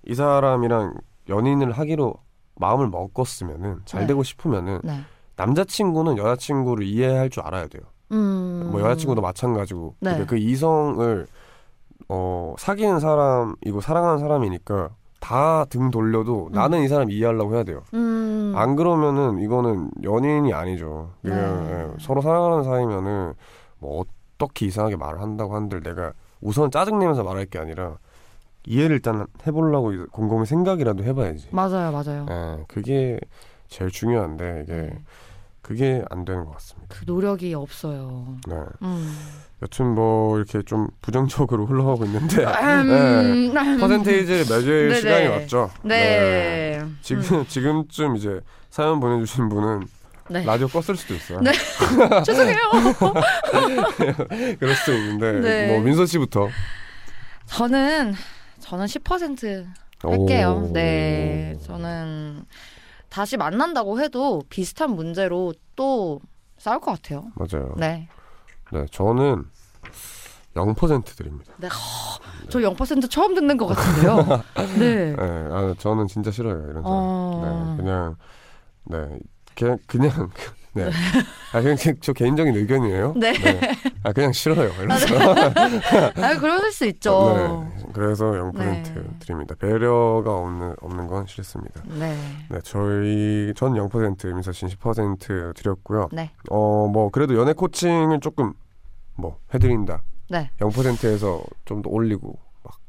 Speaker 1: 이 사람이랑 연인을 하기로 마음을 먹었으면은 잘
Speaker 2: 네.
Speaker 1: 되고 싶으면은
Speaker 2: 네.
Speaker 1: 남자친구는 여자친구를 이해할 줄 알아야 돼요.
Speaker 2: 음.
Speaker 1: 뭐 여자친구도 마찬가지고
Speaker 2: 네.
Speaker 1: 그 이성을 어 사귀는 사람이고 사랑하는 사람이니까 다 등 돌려도 나는 이 사람 이해하려고 해야 돼요.
Speaker 2: 음.
Speaker 1: 안 그러면은 이거는 연인이 아니죠. 그냥
Speaker 2: 네.
Speaker 1: 예, 서로 사랑하는 사이면은 뭐 어떻게 이상하게 말을 한다고 한들 내가 우선 짜증내면서 말할 게 아니라 이해를 일단 해보려고 곰곰이 생각이라도 해봐야지.
Speaker 2: 맞아요, 맞아요.
Speaker 1: 예, 그게 제일 중요한데 이게
Speaker 2: 네.
Speaker 1: 그게 안 되는 것 같습니다.
Speaker 2: 그 노력이 없어요.
Speaker 1: 네.
Speaker 2: 음.
Speaker 1: 여튼 뭐 이렇게 좀 부정적으로 흘러가고 있는데 네.
Speaker 2: 음, 음.
Speaker 1: 퍼센테이지를 매길
Speaker 2: 네네.
Speaker 1: 시간이 왔죠.
Speaker 2: 네.
Speaker 1: 지금 지금쯤 이제 사연 보내주신 분은
Speaker 2: 네.
Speaker 1: 라디오 껐을 수도 있어요.
Speaker 2: 네. 죄송해요.
Speaker 1: 그럴 수도 있는데
Speaker 2: 네.
Speaker 1: 뭐 민서 씨부터
Speaker 2: 저는 저는 10% 할게요.
Speaker 1: 오.
Speaker 2: 네. 저는 다시 만난다고 해도 비슷한 문제로 또 싸울 것 같아요.
Speaker 1: 맞아요.
Speaker 2: 네.
Speaker 1: 네, 저는 0% 드립니다.
Speaker 2: 저0% 처음 듣는 것 같은데요. 네.
Speaker 1: 네, 아, 저는 진짜 싫어요 이런 사람.
Speaker 2: 어.
Speaker 1: 네, 그냥 네, 그냥 그냥 네, 아 그냥 제- 저 개인적인 의견이에요.
Speaker 2: 네.
Speaker 1: 아 그냥 싫어요 이런 사람.
Speaker 2: 아, 그럴 수 있죠.
Speaker 1: 네, 그래서 0%
Speaker 2: 네.
Speaker 1: 드립니다. 배려가 없는 없는 건 싫습니다.
Speaker 2: 네.
Speaker 1: 네, 저희 전 0%, 민서 씨는 10% 드렸고요.
Speaker 2: 네.
Speaker 1: 어, 뭐 그래도 연애 코칭을 조금 뭐 해드린다.
Speaker 2: 네.
Speaker 1: 0%에서 좀 더 올리고 막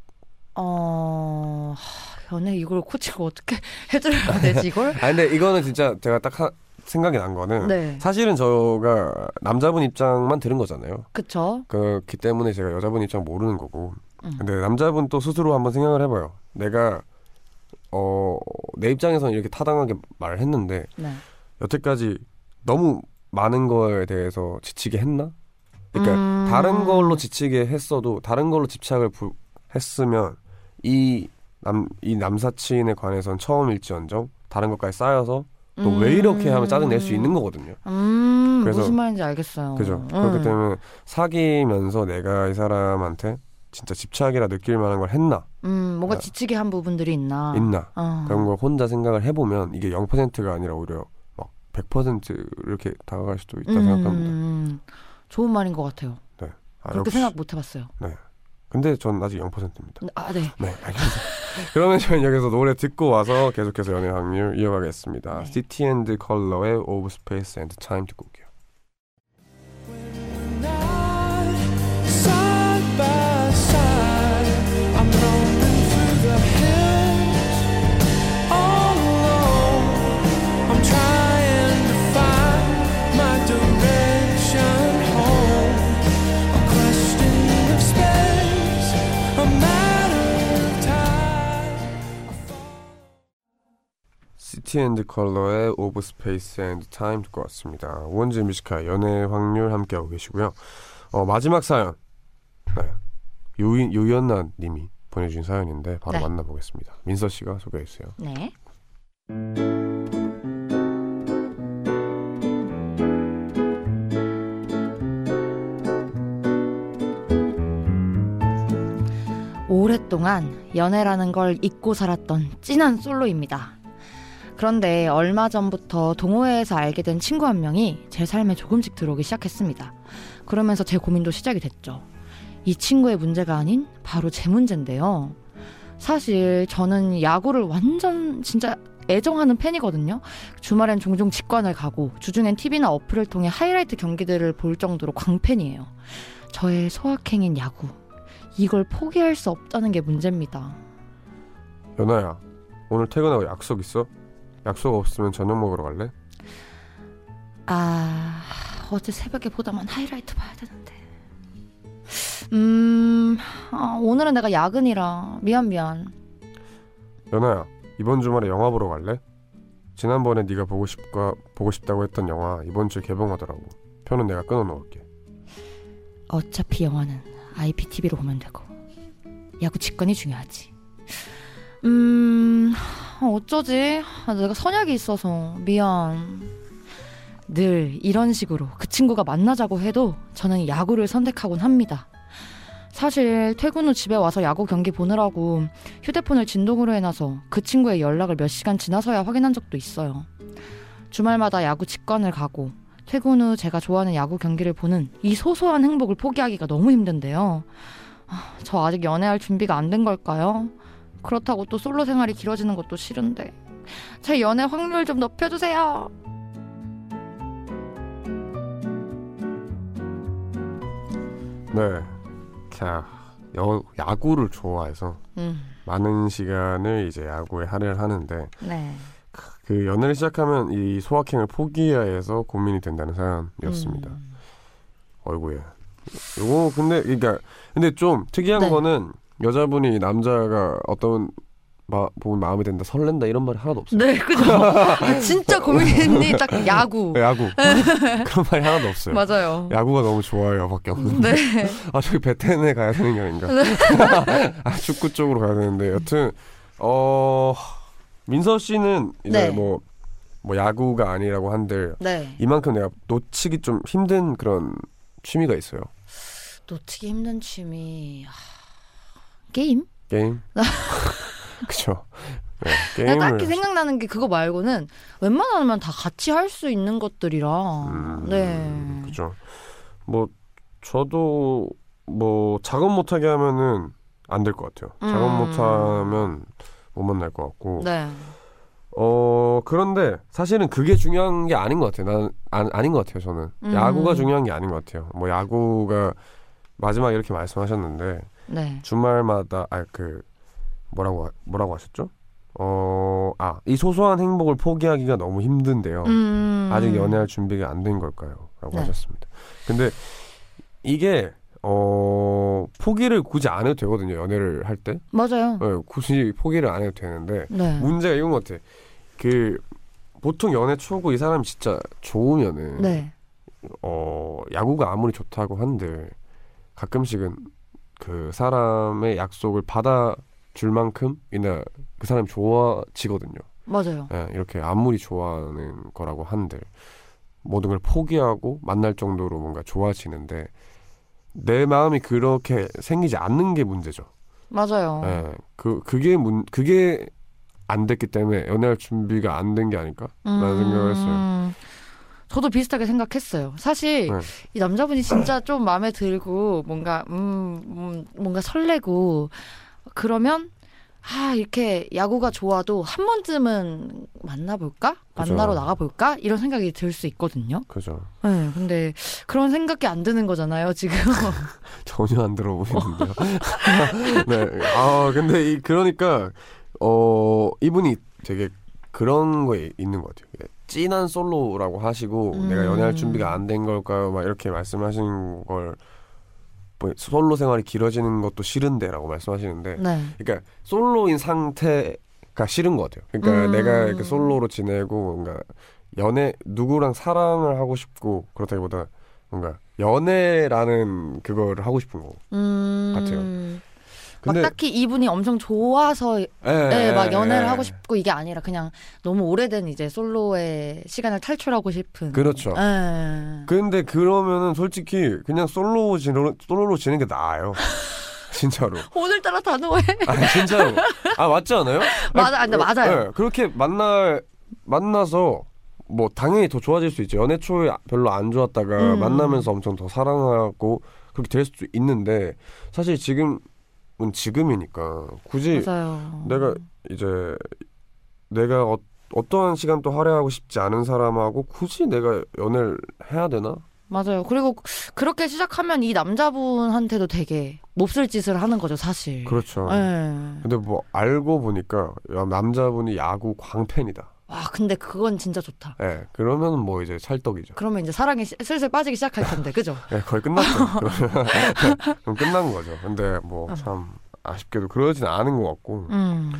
Speaker 2: 어, 하, 연애 이걸 코치가 어떻게 해드려야 되지, 이걸?
Speaker 1: 아 근데 이거는 진짜 제가 딱 하- 생각이 난 거는
Speaker 2: 네.
Speaker 1: 사실은 저가 남자분 입장만 들은 거잖아요.
Speaker 2: 그쵸.
Speaker 1: 그렇기 때문에 제가 여자분 입장 모르는 거고.
Speaker 2: 음.
Speaker 1: 근데 남자분 또 스스로 한번 생각을 해봐요. 내가 어 내 입장에서는 이렇게 타당하게 말을 했는데
Speaker 2: 네.
Speaker 1: 여태까지 너무 많은 거에 대해서 지치게 했나? 그러니까
Speaker 2: 음.
Speaker 1: 다른 걸로 지치게 했어도 다른 걸로 집착을 부- 했으면 이 남 이 남사친에 관해선 처음일지언정 다른 것까지 쌓여서 또왜 이렇게 하면 짜증 낼 수 있는 거거든요.
Speaker 2: 음,
Speaker 1: 그래서-
Speaker 2: 무슨 말인지 알겠어요.
Speaker 1: 그죠?
Speaker 2: 음.
Speaker 1: 그렇기 때문에 사귀면서 내가 이 사람한테 진짜 집착이라 느낄 만한 걸 했나
Speaker 2: 음, 뭔가
Speaker 1: 아.
Speaker 2: 지치게 한 부분들이 있나.
Speaker 1: 있나
Speaker 2: 어.
Speaker 1: 그런 걸 혼자 생각을 해보면 이게 0%가 아니라 오히려 막 100% 이렇게 다가갈 수도 있다 생각합니다.
Speaker 2: 음, 좋은 말인 것 같아요.
Speaker 1: 아,
Speaker 2: 그렇게
Speaker 1: 역시.
Speaker 2: 생각 못 해봤어요.
Speaker 1: 근데 전 아직 0%입니다.
Speaker 2: 아, 네.
Speaker 1: 네, 알겠습니다. 그러면 저희 여기서 노래 듣고 와서 계속해서 연애 확률 이어가겠습니다.
Speaker 2: 네.
Speaker 1: City and Color의 Of Space and Time 듣고 올게요. City and Colour의 Of Space and Time 듣고 왔습니다. 우원재 Music High 연애 확률 함께하고 계시고요. 어, 마지막 사연. 네. 요인, 요연나 님이 보내주신 사연인데 바로
Speaker 2: 네.
Speaker 1: 만나보겠습니다. 민서 씨가 소개해 주세요.
Speaker 2: 네. 오랫동안 연애라는 걸 잊고 살았던 찐한 솔로입니다. 그런데 얼마 전부터 동호회에서 알게 된 친구 한 명이 제 삶에 조금씩 들어오기 시작했습니다. 그러면서 제 고민도 시작이 됐죠. 이 친구의 문제가 아닌 바로 제 문제인데요. 사실 저는 야구를 완전 진짜 애정하는 팬이거든요. 주말엔 종종 직관을 가고 주중엔 TV나 어플을 통해 하이라이트 경기들을 볼 정도로 광팬이에요. 저의 소확행인 야구. 이걸 포기할 수 없다는 게 문제입니다.
Speaker 1: 연아야 오늘 퇴근하고 약속 있어? 약속 없으면 저녁 먹으러 갈래?
Speaker 2: 아, 어제 새벽에 보다만 하이라이트 봐야 되는데. 음, 아, 오늘은 내가 야근이라 미안 미안.
Speaker 1: 연아야 이번 주말에 영화 보러 갈래? 지난번에 네가 보고 싶과 보고 싶다고 했던 영화 이번 주에 개봉하더라고. 표는 내가 끊어 놓을게.
Speaker 2: 어차피 영화는 IPTV로 보면 되고 야구 직관이 중요하지. 음, 어쩌지? 아, 내가 선약이 있어서 미안. 늘 이런 식으로 그 친구가 만나자고 해도 저는 야구를 선택하곤 합니다. 사실 퇴근 후 집에 와서 야구 경기 보느라고 휴대폰을 진동으로 해놔서 그 친구의 연락을 몇 시간 지나서야 확인한 적도 있어요. 주말마다 야구 직관을 가고 퇴근 후 제가 좋아하는 야구 경기를 보는 이 소소한 행복을 포기하기가 너무 힘든데요. 아, 저 아직 연애할 준비가 안 된 걸까요? 그렇다고 또 솔로 생활이 길어지는 것도 싫은데. 제 연애 확률 좀 높여주세요.
Speaker 1: 네. 자, 여, 야구를 좋아해서
Speaker 2: 음,
Speaker 1: 많은 시간을 이제 야구에 할애를 하는데
Speaker 2: 네.
Speaker 1: 그 연애를 시작하면 이 소확행을 포기해야 해서 고민이 된다는 사연이었습니다.
Speaker 2: 음.
Speaker 1: 어이구야. 요거 근데 그러니까 근데 좀 특이한
Speaker 2: 네.
Speaker 1: 거는 여자분이 남자가 어떤 마, 보면 마음에 든다 설렌다 이런 말이 하나도 없어요.
Speaker 2: 네, 그죠. 아, 진짜 고민이 딱 야구.
Speaker 1: 야구 그런 말이 하나도 없어요.
Speaker 2: 맞아요.
Speaker 1: 야구가 너무 좋아요 밖에 없는데
Speaker 2: 네.
Speaker 1: 아 저기 베텐에 가야 되는 게 아닌가 아 축구 쪽으로 가야 되는데 여튼 어 민서 씨는 이제
Speaker 2: 네.
Speaker 1: 뭐, 뭐 야구가 아니라고 한들
Speaker 2: 네.
Speaker 1: 이만큼 내가 놓치기 좀 힘든 그런 취미가 있어요
Speaker 2: 놓치기 힘든 취미. 아, 게임?
Speaker 1: 게임 그쵸 네,
Speaker 2: 딱히 생각나는 게 그거 말고는 웬만하면 다 같이 할 수 있는 것들이라.
Speaker 1: 음,
Speaker 2: 네.
Speaker 1: 그죠 뭐 저도 뭐 작업 못하게 하면은 안 될 것 같아요 작업
Speaker 2: 음.
Speaker 1: 못하면 못 만날 것 같고
Speaker 2: 네.
Speaker 1: 어 그런데 사실은 그게 중요한 게 아닌 것 같아요. 난 아, 아닌 것 같아요. 저는
Speaker 2: 음.
Speaker 1: 야구가 중요한 게 아닌 것 같아요. 뭐 야구가 마지막에 이렇게 말씀하셨는데
Speaker 2: 네.
Speaker 1: 주말마다 아 그 뭐라고 하- 뭐라고 하셨죠? 어 아 이 소소한 행복을 포기하기가 너무 힘든데요.
Speaker 2: 음.
Speaker 1: 아직 연애할 준비가 안 된 걸까요?라고
Speaker 2: 네.
Speaker 1: 하셨습니다. 근데 이게 어 포기를 굳이 안 해도 되거든요. 연애를 할 때.
Speaker 2: 맞아요.
Speaker 1: 네, 굳이 포기를 안 해도 되는데
Speaker 2: 네.
Speaker 1: 문제가 이건 것 같아. 그 보통 연애 초고 이 사람이 진짜 좋으면은
Speaker 2: 네.
Speaker 1: 어 야구가 아무리 좋다고 한들 가끔씩은 그 사람의 약속을 받아 줄 만큼이나 그 사람이 좋아지거든요.
Speaker 2: 맞아요.
Speaker 1: 예, 이렇게 아무리 좋아하는 거라고 한들 모든 걸 포기하고 만날 정도로 뭔가 좋아지는데 내 마음이 그렇게 생기지 않는 게 문제죠.
Speaker 2: 맞아요.
Speaker 1: 예, 그 그게 문 그게 안 됐기 때문에 연애할 준비가 안 된 게 아닐까? 라는 생각을 했어요.
Speaker 2: 음. 저도 비슷하게 생각했어요. 사실
Speaker 1: 네.
Speaker 2: 이 남자분이 진짜 좀 마음에 들고 뭔가 음, 음, 뭔가 설레고 그러면 아 이렇게 야구가 좋아도 한 번쯤은 만나볼까
Speaker 1: 그죠.
Speaker 2: 만나러 나가볼까 이런 생각이 들 수 있거든요.
Speaker 1: 그죠.
Speaker 2: 네, 근데 그런 생각이 안 드는 거잖아요 지금.
Speaker 1: 전혀 안 들어 보이는데요. 네. 아, 근데 이 그러니까 어 이분이 되게 그런 거에 있는 것 같아요. 예, 찐한 솔로라고 하시고
Speaker 2: 음.
Speaker 1: 내가 연애할 준비가 안 된 걸까요? 막 이렇게 말씀하시는 걸 뭐, 솔로 생활이 길어지는 것도 싫은데라고 말씀하시는데
Speaker 2: 네.
Speaker 1: 그러니까 솔로인 상태가 싫은 것 같아요. 그러니까
Speaker 2: 음.
Speaker 1: 내가 이렇게 솔로로 지내고 뭔가 연애 누구랑 사랑을 하고 싶고 그렇다기보다 뭔가 연애라는 그걸 하고 싶은 거고.
Speaker 2: 음.
Speaker 1: 같아요.
Speaker 2: 막 딱히 이분이 엄청 좋아서
Speaker 1: 예,
Speaker 2: 네, 막
Speaker 1: 예,
Speaker 2: 연애를
Speaker 1: 예.
Speaker 2: 하고 싶고 이게 아니라 그냥 너무 오래된 이제 솔로의 시간을 탈출하고 싶은.
Speaker 1: 그렇죠.
Speaker 2: 예.
Speaker 1: 근데 그러면은 솔직히 그냥 솔로 지로, 솔로로 지내는 게 나아요. 진짜로.
Speaker 2: 오늘따라 단호해.
Speaker 1: 아 진짜로. 아 맞지 않아요?
Speaker 2: 맞아,
Speaker 1: 그,
Speaker 2: 맞아요.
Speaker 1: 네, 그렇게 만나 만나서 뭐 당연히 더 좋아질 수 있죠. 연애 초에 별로 안 좋았다가
Speaker 2: 음.
Speaker 1: 만나면서 엄청 더 사랑하고 그렇게 될 수도 있는데 사실 지금 은 지금이니까 굳이
Speaker 2: 맞아요.
Speaker 1: 내가 이제 내가 어, 어떠한 시간도 할애하고 싶지 않은 사람하고 굳이 내가 연애를 해야 되나?
Speaker 2: 맞아요. 그리고 그렇게 시작하면 이 남자분한테도 되게 몹쓸 짓을 하는 거죠, 사실.
Speaker 1: 그렇죠.
Speaker 2: 네.
Speaker 1: 근데 뭐 알고 보니까 야, 남자분이 야구 광팬이다.
Speaker 2: 와, 근데 그건 진짜 좋다.
Speaker 1: 예, 그러면 뭐 이제 찰떡이죠.
Speaker 2: 그러면 이제 사랑이 시- 슬슬 빠지기 시작할 텐데, 그죠?
Speaker 1: 예, 거의 끝났죠. 그럼 끝난 거죠. 근데 뭐 참 아쉽게도 그러진 않은 것 같고,
Speaker 2: 음.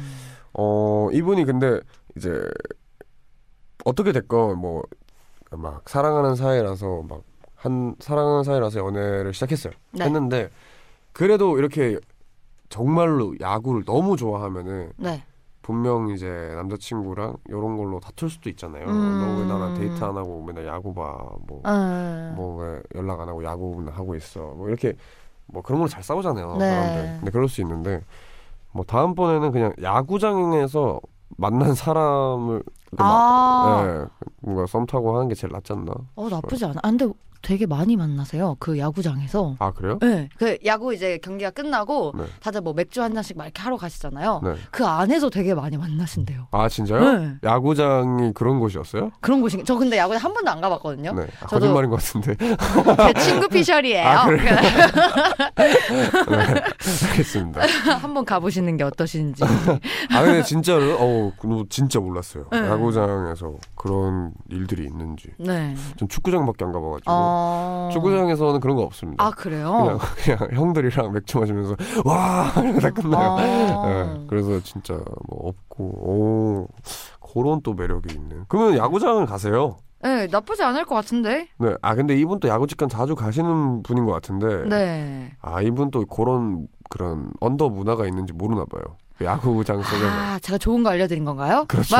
Speaker 1: 어 이분이 근데 이제 어떻게 됐건 뭐 막 사랑하는 사이라서 막 한 사랑하는 사이라서 연애를 시작했어요.
Speaker 2: 네.
Speaker 1: 했는데 그래도 이렇게 정말로 야구를 너무 좋아하면은
Speaker 2: 네.
Speaker 1: 분명 이제 남자친구랑 이런 걸로 다툴 수도 있잖아요.
Speaker 2: 음.
Speaker 1: 너왜 나랑 데이트 안 하고 맨날 야구 봐. 뭐
Speaker 2: 음.
Speaker 1: 뭐왜 연락 안 하고 야구만 하고 있어. 뭐 이렇게 뭐 그런 걸로 잘 싸우잖아요.
Speaker 2: 네.
Speaker 1: 사람들. 근데 그럴 수 있는데 뭐 다음번에는 그냥 야구장에서 만난 사람을 막
Speaker 2: 아,
Speaker 1: 예, 뭔가 썸 타고 하는 게 제일 낫지 않나?
Speaker 2: 어, 나쁘지 않아. 아, 근데 되게 많이 만나세요. 그 야구장에서.
Speaker 1: 아 그래요?
Speaker 2: 네. 그 야구 이제 경기가 끝나고
Speaker 1: 네.
Speaker 2: 다들 뭐 맥주 한 잔씩 막 이렇게 하러 가시잖아요.
Speaker 1: 네.
Speaker 2: 그 안에서 되게 많이 만나신대요.
Speaker 1: 아 진짜요?
Speaker 2: 네.
Speaker 1: 야구장이 그런 곳이었어요?
Speaker 2: 그런 곳이 저 근데 야구장 한 번도 안 가봤거든요.
Speaker 1: 네. 아,
Speaker 2: 저도-
Speaker 1: 거짓말인 것 같은데.
Speaker 2: 제 친구 피셜이에요.
Speaker 1: 아, 그래요? 네. 알겠습니다.
Speaker 2: 한번 가보시는 게 어떠신지.
Speaker 1: 아 근데 진짜로 어 그거 진짜 몰랐어요.
Speaker 2: 네.
Speaker 1: 야구장에서 그런 일들이 있는지.
Speaker 2: 네.
Speaker 1: 전 축구장밖에 안 가봐가지고
Speaker 2: 어.
Speaker 1: 축구장에서는 그런 거 없습니다.
Speaker 2: 아 그래요?
Speaker 1: 그냥 그냥 형들이랑 맥주 마시면서 와 이러고 다 끝나요.
Speaker 2: 어.
Speaker 1: 네, 그래서 진짜 뭐 없고 오 그런 또 매력이 있는. 그러면 야구장을 가세요.
Speaker 2: 네, 나쁘지 않을 것 같은데.
Speaker 1: 네. 아 근데 이분 또 야구 직관 자주 가시는 분인 것 같은데.
Speaker 2: 네.
Speaker 1: 아 이분 또 그런 그런 언더 문화가 있는지 모르나 봐요. 그 야구장 속에서.
Speaker 2: 아, 제가 좋은 거 알려드린 건가요?
Speaker 1: 그렇죠.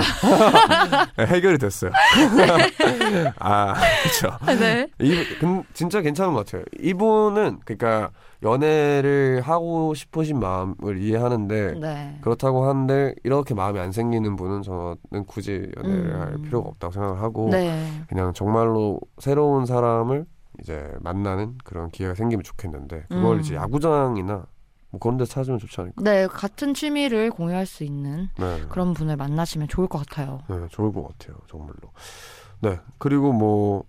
Speaker 1: 네, 해결이 됐어요. 아, 그렇죠.
Speaker 2: 네.
Speaker 1: 이 근, 진짜 괜찮은 것 같아요. 이분은 그러니까 연애를 하고 싶으신 마음을 이해하는데
Speaker 2: 네.
Speaker 1: 그렇다고 하는데 이렇게 마음이 안 생기는 분은 저는 굳이 연애를
Speaker 2: 음.
Speaker 1: 할 필요가 없다고 생각을 하고
Speaker 2: 네.
Speaker 1: 그냥 정말로 새로운 사람을 이제 만나는 그런 기회가 생기면 좋겠는데 그걸
Speaker 2: 음.
Speaker 1: 이제 야구장이나 뭐 그런 데 찾으면 좋지 않을까?
Speaker 2: 네, 같은 취미를 공유할 수 있는
Speaker 1: 네.
Speaker 2: 그런 분을 만나시면 좋을 것 같아요.
Speaker 1: 네, 좋을 것 같아요, 정말로. 네, 그리고 뭐,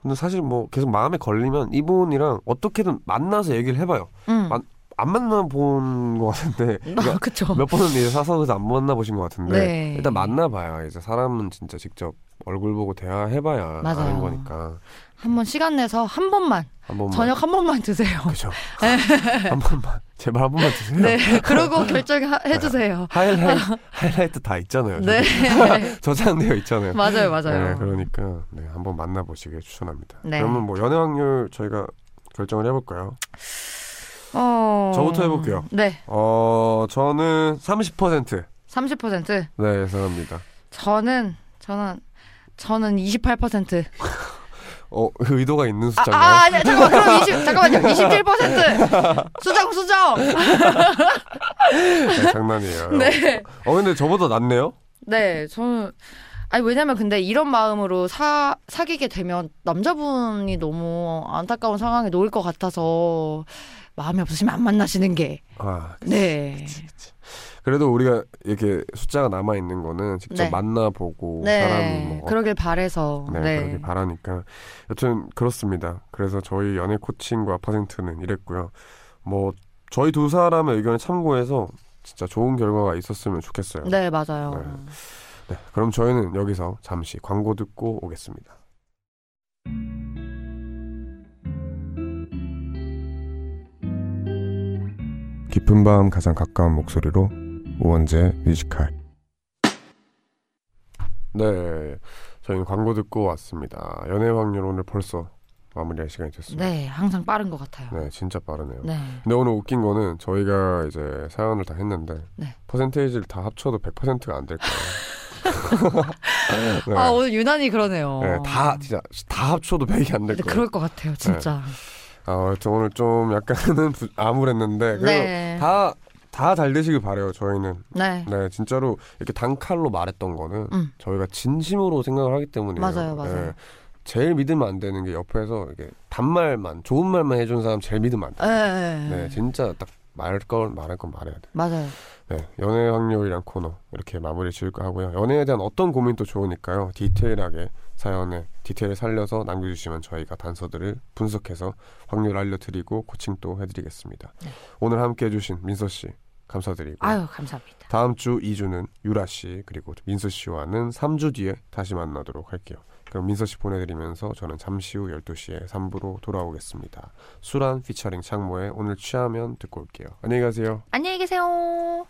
Speaker 1: 근데 사실 뭐 계속 마음에 걸리면 이분이랑 어떻게든 만나서 얘기를 해봐요.
Speaker 2: 음.
Speaker 1: 만- 안 만나본 것 같은데, 그러니까
Speaker 2: 그쵸.
Speaker 1: 몇 번은 이제 사석에서 안 만나보신 것 같은데,
Speaker 2: 네.
Speaker 1: 일단 만나봐야 이제 사람은 진짜 직접 얼굴 보고 대화해봐야
Speaker 2: 맞아요.
Speaker 1: 아는 거니까
Speaker 2: 한번 시간 내서 한 번만
Speaker 1: 한 번만.
Speaker 2: 저녁 한 번만 드세요.
Speaker 1: 그죠. 한 번만 제발 한 번만 드세요.
Speaker 2: 네. 그러고 결정해 주세요.
Speaker 1: 하이라이트, 하이라이트 다 있잖아요.
Speaker 2: 네.
Speaker 1: 저장되어 있잖아요.
Speaker 2: 맞아요, 맞아요.
Speaker 1: 네, 그러니까 네, 한번 만나보시길 추천합니다.
Speaker 2: 네.
Speaker 1: 그러면 뭐 연애 확률 저희가 결정을 해볼까요?
Speaker 2: 어...
Speaker 1: 저부터 해볼게요.
Speaker 2: 네.
Speaker 1: 어, 저는 30%
Speaker 2: 30%.
Speaker 1: 네, 예상합니다.
Speaker 2: 저는 저는 저는 28%.
Speaker 1: 어, 의도가 있는
Speaker 2: 아,
Speaker 1: 숫자인가요?
Speaker 2: 아, 아니, 잠깐만. 그럼 20 잠깐만요. 27%. 수정 수정.
Speaker 1: 네, 장난이에요.
Speaker 2: 네.
Speaker 1: 어, 근데 저보다 낫네요?
Speaker 2: 네, 저는 아니 왜냐면 근데 이런 마음으로 사 사귀게 되면 남자분이 너무 안타까운 상황에 놓일 것 같아서 마음이 없으시면 안 만나시는 게
Speaker 1: 아,
Speaker 2: 네.
Speaker 1: 그 래도 우리가 이렇게 숫자가 남아 있는 거는 직접
Speaker 2: 네.
Speaker 1: 만나보고 사람이
Speaker 2: 네.
Speaker 1: 뭐
Speaker 2: 그러길 바래서
Speaker 1: 네,
Speaker 2: 네.
Speaker 1: 그러길 바라니까. 여튼 그렇습니다. 그래서 저희 연애 코칭과 퍼센트는 이랬고요. 뭐 저희 두 사람의 의견을 참고해서 진짜 좋은 결과가 있었으면 좋겠어요.
Speaker 2: 네, 맞아요.
Speaker 1: 네. 네, 그럼 저희는 여기서 잠시 광고 듣고 오겠습니다. 깊은 밤 가장 가까운 목소리로 우원재 뮤지컬. 네, 저희는 광고 듣고 왔습니다. 연애 확률 오늘 벌써 마무리할 시간이 됐습니다.
Speaker 2: 네, 항상 빠른 것 같아요.
Speaker 1: 네, 진짜 빠르네요.
Speaker 2: 네.
Speaker 1: 근데 오늘 웃긴 거는 저희가 이제 사연을 다 했는데
Speaker 2: 네.
Speaker 1: 퍼센테이지를 다 합쳐도 100%가 안 될 거예요. 네.
Speaker 2: 아, 오늘 유난히 그러네요.
Speaker 1: 네, 다 진짜 다 합쳐도 100이 안될
Speaker 2: 네,
Speaker 1: 거예요.
Speaker 2: 그럴 것 같아요, 진짜.
Speaker 1: 아, 저 오늘 좀 약간은 부- 암울했는데 그래도
Speaker 2: 네.
Speaker 1: 다 다 잘 되시길 바래요. 저희는
Speaker 2: 네.
Speaker 1: 네 진짜로 이렇게 단칼로 말했던 거는
Speaker 2: 음.
Speaker 1: 저희가 진심으로 생각을 하기 때문에
Speaker 2: 맞아요, 맞아요.
Speaker 1: 제일 믿으면 안 되는 게 옆에서 이렇게 단말만 좋은 말만 해준 사람 제일 믿으면 안 돼.
Speaker 2: 네.
Speaker 1: 네, 진짜 딱 말걸 말할 건 말해야 돼.
Speaker 2: 맞아요.
Speaker 1: 네, 연애 확률이란 코너 이렇게 마무리 지을까 하고요. 연애에 대한 어떤 고민도 좋으니까요. 디테일하게 사연에 디테일을 살려서 남겨주시면 저희가 단서들을 분석해서 확률 알려드리고 코칭 또 해드리겠습니다.
Speaker 2: 네.
Speaker 1: 오늘 함께 해주신 민서 씨 감사드리고
Speaker 2: 아유, 감사합니다.
Speaker 1: 다음 주 2주는 유라 씨 그리고 민서 씨와는 3주 뒤에 다시 만나도록 할게요. 그럼 민서 씨 보내드리면서 저는 잠시 후 12시에 3부로 돌아오겠습니다. 수란 피처링 창모의 오늘 취하면 듣고 올게요. 안녕히 가세요.
Speaker 2: 안녕히 계세요.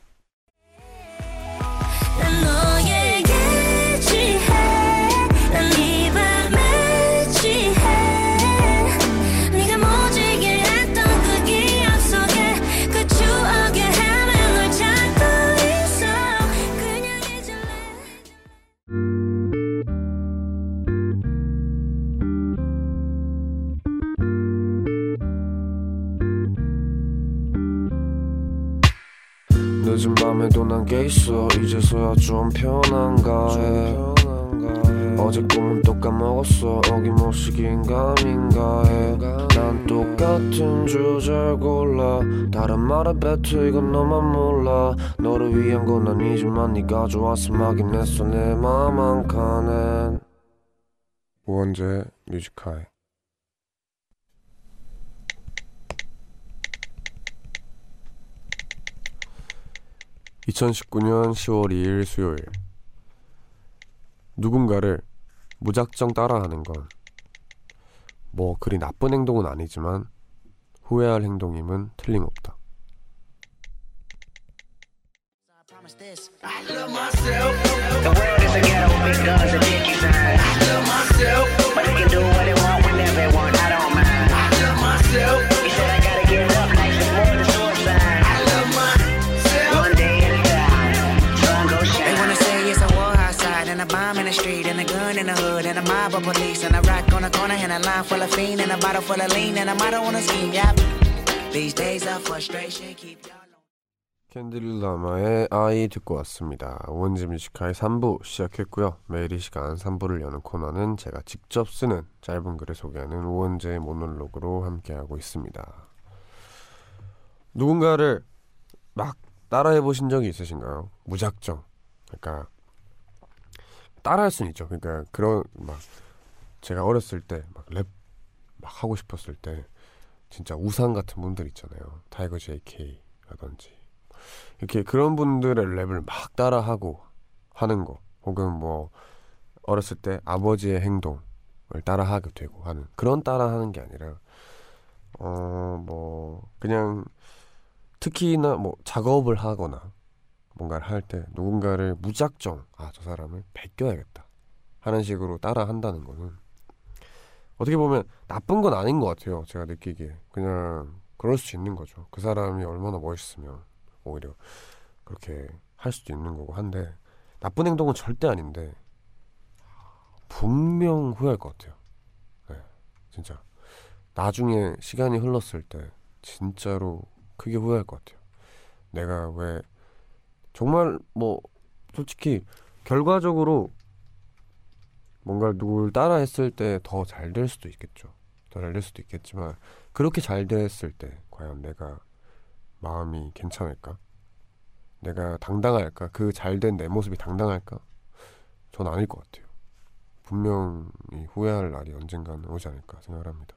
Speaker 1: 좀 편한가 해 어제 꿈은 또 까먹었어. 어김없이 긴가민가 해난 똑같은 주제를 골라. 다른 말에 뱉어 이건 너만 몰라. 너를 위한 건 아니지만 네가 좋아서 막인 했어. 내 맘 한 칸엔. 우원재 뮤지카이 2019년 10월 2일 수요일. 누군가를 무작정 따라하는 건 뭐 그리 나쁜 행동은 아니지만 후회할 행동임은 틀림없다.
Speaker 4: The street and a gun in the hood and a mob of police and a rock on the corner and a line full of fiend and a bottle full of lean and a motto on a scheme. Yep. These days of frustration keep y'all.
Speaker 1: 캔들 라마의 아이 듣고 왔습니다. 원지 뮤지카의 3부 시작했고요. 매일 이 시간 3부를 여는 코너는 제가 직접 쓰는 짧은 글을 소개하는 우원재의 모놀로그로 함께하고 있습니다. 누군가를 막 따라해 보신 적이 있으신가요? 무작정. 그러니까 따라할 수는 있죠. 그러니까 그런 막 제가 어렸을 때 막 랩 막 하고 싶었을 때 진짜 우상 같은 분들 있잖아요. 타이거 JK라든지 이렇게 그런 분들의 랩을 막 따라하고 하는 거 혹은 뭐 어렸을 때 아버지의 행동을 따라하게 되고 하는 그런 따라하는 게 아니라 어 뭐 그냥 특히나 뭐 작업을 하거나 뭔가를 할 때 누군가를 무작정 아 저 사람을 베껴야겠다 하는 식으로 따라 한다는 거는 어떻게 보면 나쁜 건 아닌 것 같아요 제가 느끼기에 그냥 그럴 수 있는 거죠 그 사람이 얼마나 멋있으면 오히려 그렇게 할 수도 있는 거고 한데 나쁜 행동은 절대 아닌데 분명 후회할 것 같아요. 네, 진짜 나중에 시간이 흘렀을 때 진짜로 크게 후회할 것 같아요. 내가 왜 정말 뭐 솔직히 결과적으로 뭔가 누굴 따라 했을 때 더 잘 될 수도 있겠죠. 더 잘 될 수도 있겠지만 그렇게 잘 됐을 때 과연 내가 마음이 괜찮을까? 내가 당당할까? 그 잘 된 내 모습이 당당할까? 전 아닐 것 같아요. 분명히 후회할 날이 언젠가는 오지 않을까 생각을 합니다.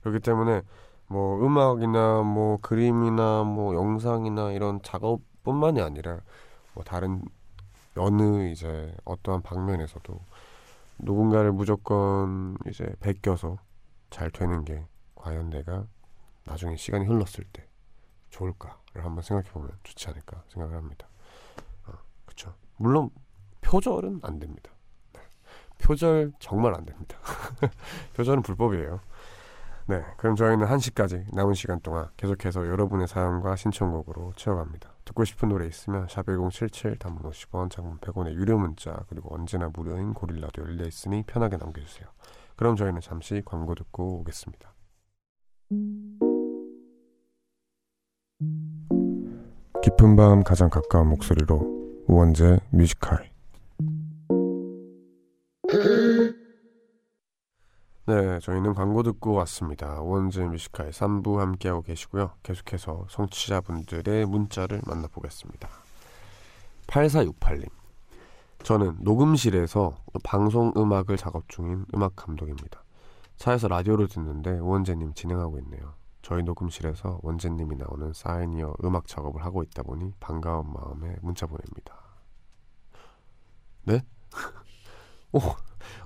Speaker 1: 그렇기 때문에 뭐 음악이나 뭐 그림이나 뭐 영상이나 이런 작업 뿐만이 아니라 뭐 다른 어느 이제 어떠한 방면에서도 누군가를 무조건 이제 베껴서 잘 되는 게 과연 내가 나중에 시간이 흘렀을 때 좋을까를 한번 생각해 보면 좋지 않을까 생각을 합니다. 어, 그렇죠. 물론 표절은 안 됩니다. 네. 표절 정말 안 됩니다. 표절은 불법이에요. 네, 그럼 저희는 1시까지 남은 시간 동안 계속해서 여러분의 사연과 신청곡으로 채워갑니다. 듣고 싶은 노래 있으면 샵 1077 단문 50원, 장문 100원의 유료 문자 그리고 언제나 무료인 고릴라도 열려 있으니 편하게 남겨주세요. 그럼 저희는 잠시 광고 듣고 오겠습니다. 깊은 밤 가장 가까운 목소리로 우원재 Music High 네, 저희는 광고 듣고 왔습니다. 우원재 Music High 3부 함께하고 계시고요. 계속해서 청취자분들의 문자를 만나보겠습니다. 8468님 저는 녹음실에서 방송 음악을 작업 중인 음악 감독입니다. 차에서 라디오를 듣는데 우원재님 진행하고 있네요. 저희 녹음실에서 원재님이 나오는 사인이어 음악 작업을 하고 있다 보니 반가운 마음에 문자 보냅니다. 네? 오,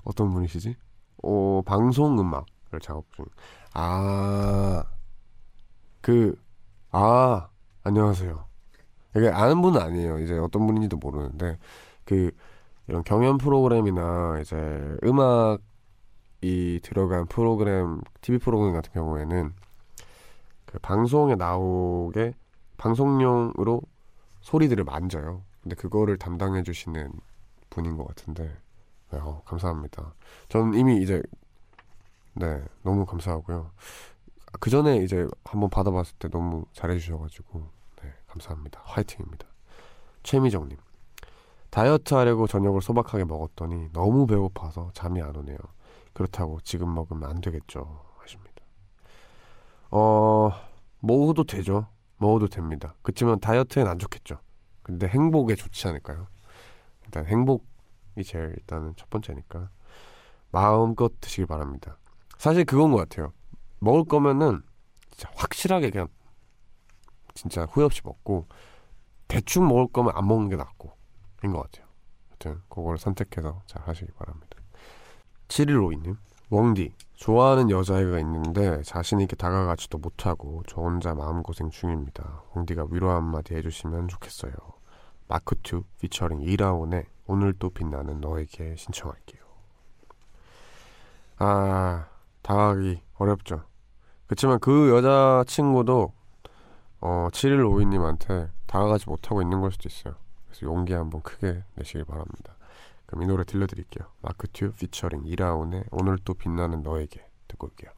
Speaker 1: 어떤 분이시지? 오, 방송 음악을 작업 중. 아, 그, 아, 안녕하세요. 이게 아는 분은 아니에요. 이제 어떤 분인지도 모르는데, 그, 이런 경연 프로그램이나 이제 음악이 들어간 프로그램, TV 프로그램 같은 경우에는 그 방송에 나오게 방송용으로 소리들을 만져요. 근데 그거를 담당해 주시는 분인 것 같은데, 네, 어, 감사합니다. 저는 이미 이제 네 너무 감사하고요. 그 전에 이제 한번 받아봤을 때 너무 잘해주셔가지고 네 감사합니다. 화이팅입니다. 최미정님 다이어트 하려고 저녁을 소박하게 먹었더니 너무 배고파서 잠이 안 오네요. 그렇다고 지금 먹으면 안 되겠죠 하십니다. 어 먹어도 되죠. 먹어도 됩니다. 그렇지만 다이어트엔 안 좋겠죠. 근데 행복에 좋지 않을까요? 일단 행복 이 제일 일단은 첫 번째니까 마음껏 드시길 바랍니다. 사실 그건 것 같아요. 먹을 거면은 진짜 확실하게 그냥 진짜 후회 없이 먹고 대충 먹을 거면 안 먹는 게 낫고 인 것 같아요. 하여튼 그걸 선택해서 잘 하시기 바랍니다. 7152님 웡디 좋아하는 여자애가 있는데 자신 있게 다가가지도 못하고 저 혼자 마음고생 중입니다. 웡디가 위로 한마디 해주시면 좋겠어요. 마크2 피처링 이라온의 오늘 또 빛나는 너에게 신청할게요. 아 다가가기 어렵죠. 그렇지만 그 여자친구도 어, 7152님한테 다가가지 못하고 있는 걸 수도 있어요. 그래서 용기 한번 크게 내시길 바랍니다. 그럼 이 노래 들려드릴게요. 마크2 피처링 이라온의 오늘 또 빛나는 너에게 듣고 올게요.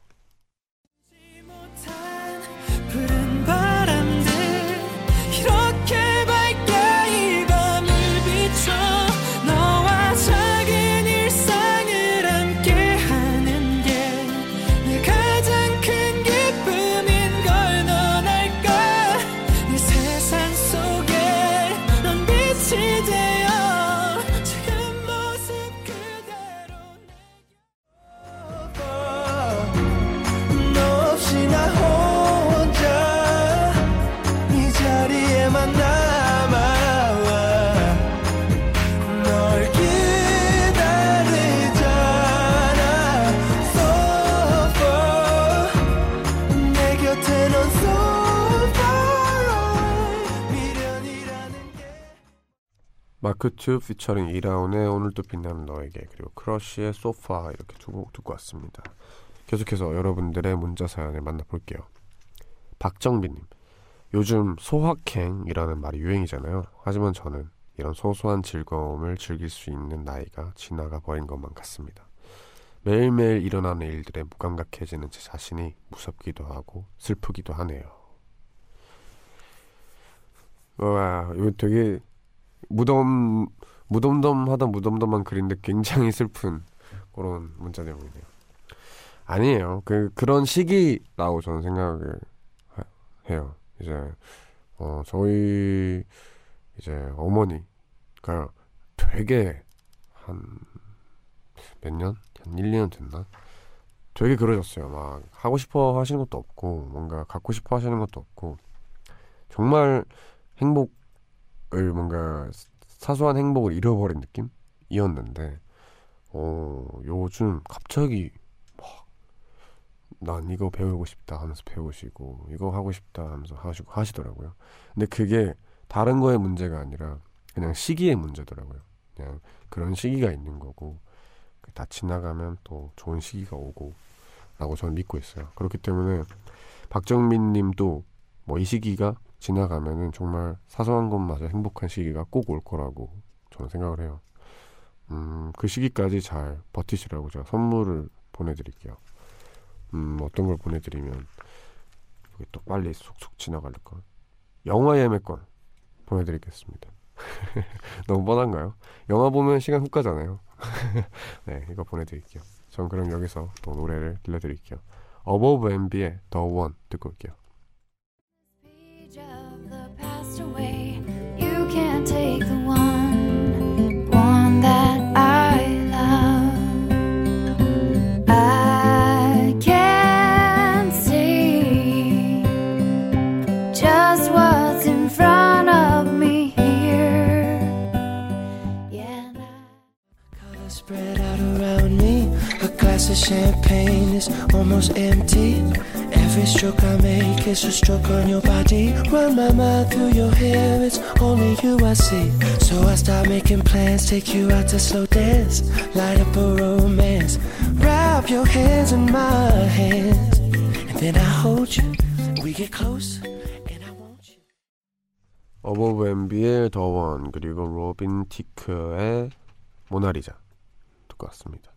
Speaker 1: 마크툽 피처링 이라온의 오늘도 빛나는 너에게 그리고 크러쉬의 소파 이렇게 두 곡 듣고 왔습니다. 계속해서 여러분들의 문자 사연을 만나볼게요. 박정빈님 요즘 소확행이라는 말이 유행이잖아요. 하지만 저는 이런 소소한 즐거움을 즐길 수 있는 나이가 지나가 버린 것만 같습니다. 매일매일 일어나는 일들에 무감각해지는 제 자신이 무섭기도 하고 슬프기도 하네요. 와, 이거 되게 무덤 무덤덤하다 무덤덤한 글인데 굉장히 슬픈 그런 문자 내용이네요. 아니에요. 그 그런 시기라고 저는 생각을 하- 해요. 이제 어 저희 이제 어머니가 되게 한 몇 년? 한 1, 2년 됐나? 되게 그러셨어요. 막 하고 싶어 하시는 것도 없고 뭔가 갖고 싶어 하시는 것도 없고 정말 행복을 뭔가 사소한 행복을 잃어버린 느낌이었는데 어 요즘 갑자기 막난 이거 배우고 싶다 하면서 배우시고 이거 하고 싶다 하면서 하시고 하시더라고요. 근데 그게 다른 거의 문제가 아니라 그냥 시기의 문제더라고요. 그냥 그런 시기가 있는 거고 다 지나가면 또 좋은 시기가 오고 라고 저는 믿고 있어요. 그렇기 때문에 박정민 님도 뭐 이 시기가 지나가면은 정말 사소한 것마저 행복한 시기가 꼭 올 거라고 저는 생각을 해요. 음, 그 시기까지 잘 버티시라고 제가 선물을 보내드릴게요. 음, 어떤 걸 보내드리면 이게 또 빨리 쏙쏙 지나갈 거. 영화 예매권 보내드리겠습니다. 너무 뻔한가요? 영화 보면 시간 훅 가잖아요. 네, 이거 보내드릴게요. 전 그럼 여기서 또 노래를 들려드릴게요. Above MB의 The One 듣고 올게요.
Speaker 5: Away. You can't take the one, one that I love. I can see just what's in front of me here. Yeah.
Speaker 6: Colors spread out around me. A glass of champagne is almost empty. Every stroke I make is a stroke on your body. Run my mind through your hair, it's only you I see. So I start making plans, take you out to slow dance, light up a romance. Wrap your hands in my hands, and then I hold you. We get close,
Speaker 1: The One 그리고 로빈 티크의 모나리자 듣고 왔습니다.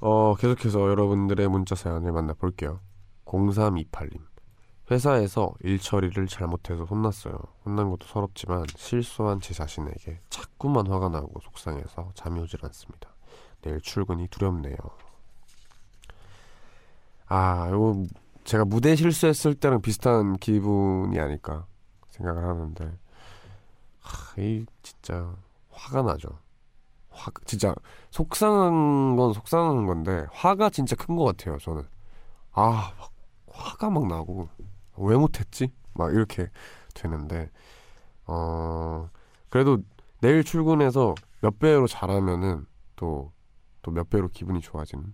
Speaker 1: 어, 계속해서 여러분들의 문자 사연을 만나볼게요. 0328님 회사에서 일 처리를 잘못해서 혼났어요. 혼난 것도 서럽지만 실수한 제 자신에게 자꾸만 화가 나고 속상해서 잠이 오질 않습니다. 내일 출근이 두렵네요. 아, 이거 제가 무대 실수했을 때랑 비슷한 기분이 아닐까 생각을 하는데 하, 이 진짜 화가 나죠. 화 진짜 속상한 건 속상한 건데 화가 진짜 큰 것 같아요. 저는 아 막 화가 막 나고 왜 못했지? 막 이렇게 되는데 어 그래도 내일 출근해서 몇 배로 잘하면은 또 또 몇 배로 기분이 좋아지는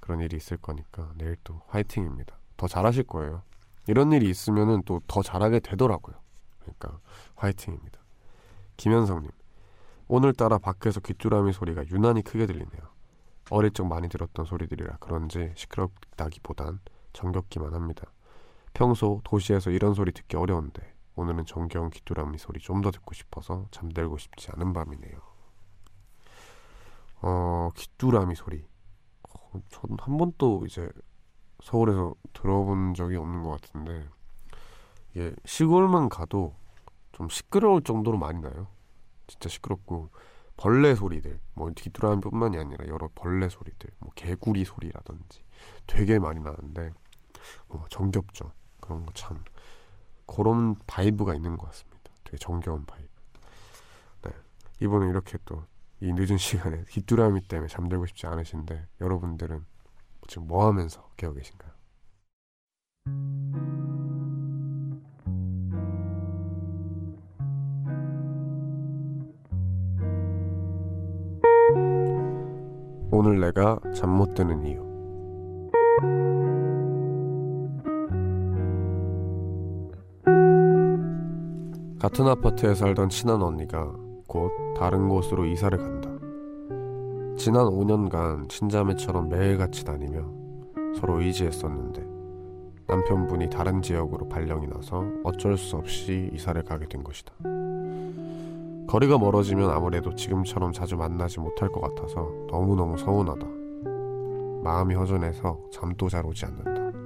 Speaker 1: 그런 일이 있을 거니까 내일 또 화이팅입니다. 더 잘하실 거예요. 이런 일이 있으면은 또 더 잘하게 되더라고요. 그러니까 화이팅입니다. 김현성님 오늘따라 밖에서 귀뚜라미 소리가 유난히 크게 들리네요. 어릴 적 많이 들었던 소리들이라 그런지 시끄럽다기보단 정겹기만 합니다. 평소 도시에서 이런 소리 듣기 어려운데 오늘은 정겨운 귀뚜라미 소리 좀 더 듣고 싶어서 잠들고 싶지 않은 밤이네요. 어 귀뚜라미 소리. 어, 전 한 번도 이제 서울에서 들어본 적이 없는 것 같은데 이게 시골만 가도 좀 시끄러울 정도로 많이 나요. 진짜 시끄럽고 벌레 소리들 뭐 귀뚜라미뿐만이 아니라 여러 벌레 소리들 뭐 개구리 소리라든지 되게 많이 나는데 어, 정겹죠. 그런 거 참 그런 vibe가 있는 것 같습니다. 되게 정겨운 vibe. 네 이번에 이렇게 또 이 늦은 시간에 귀뚜라미 때문에 잠들고 싶지 않으신데 여러분들은 지금 뭐 하면서 깨어 계신가요? 오늘 내가 잠 못 드는 이유. 같은 아파트에 살던 친한 언니가 곧 다른 곳으로 이사를 간다. 지난 5년간 친자매처럼 매일같이 다니며 서로 의지했었는데 남편분이 다른 지역으로 발령이 나서 어쩔 수 없이 이사를 가게 된 것이다. 거리가 멀어지면 아무래도 지금처럼 자주 만나지 못할 것 같아서 너무너무 서운하다. 마음이 허전해서 잠도 잘 오지 않는다.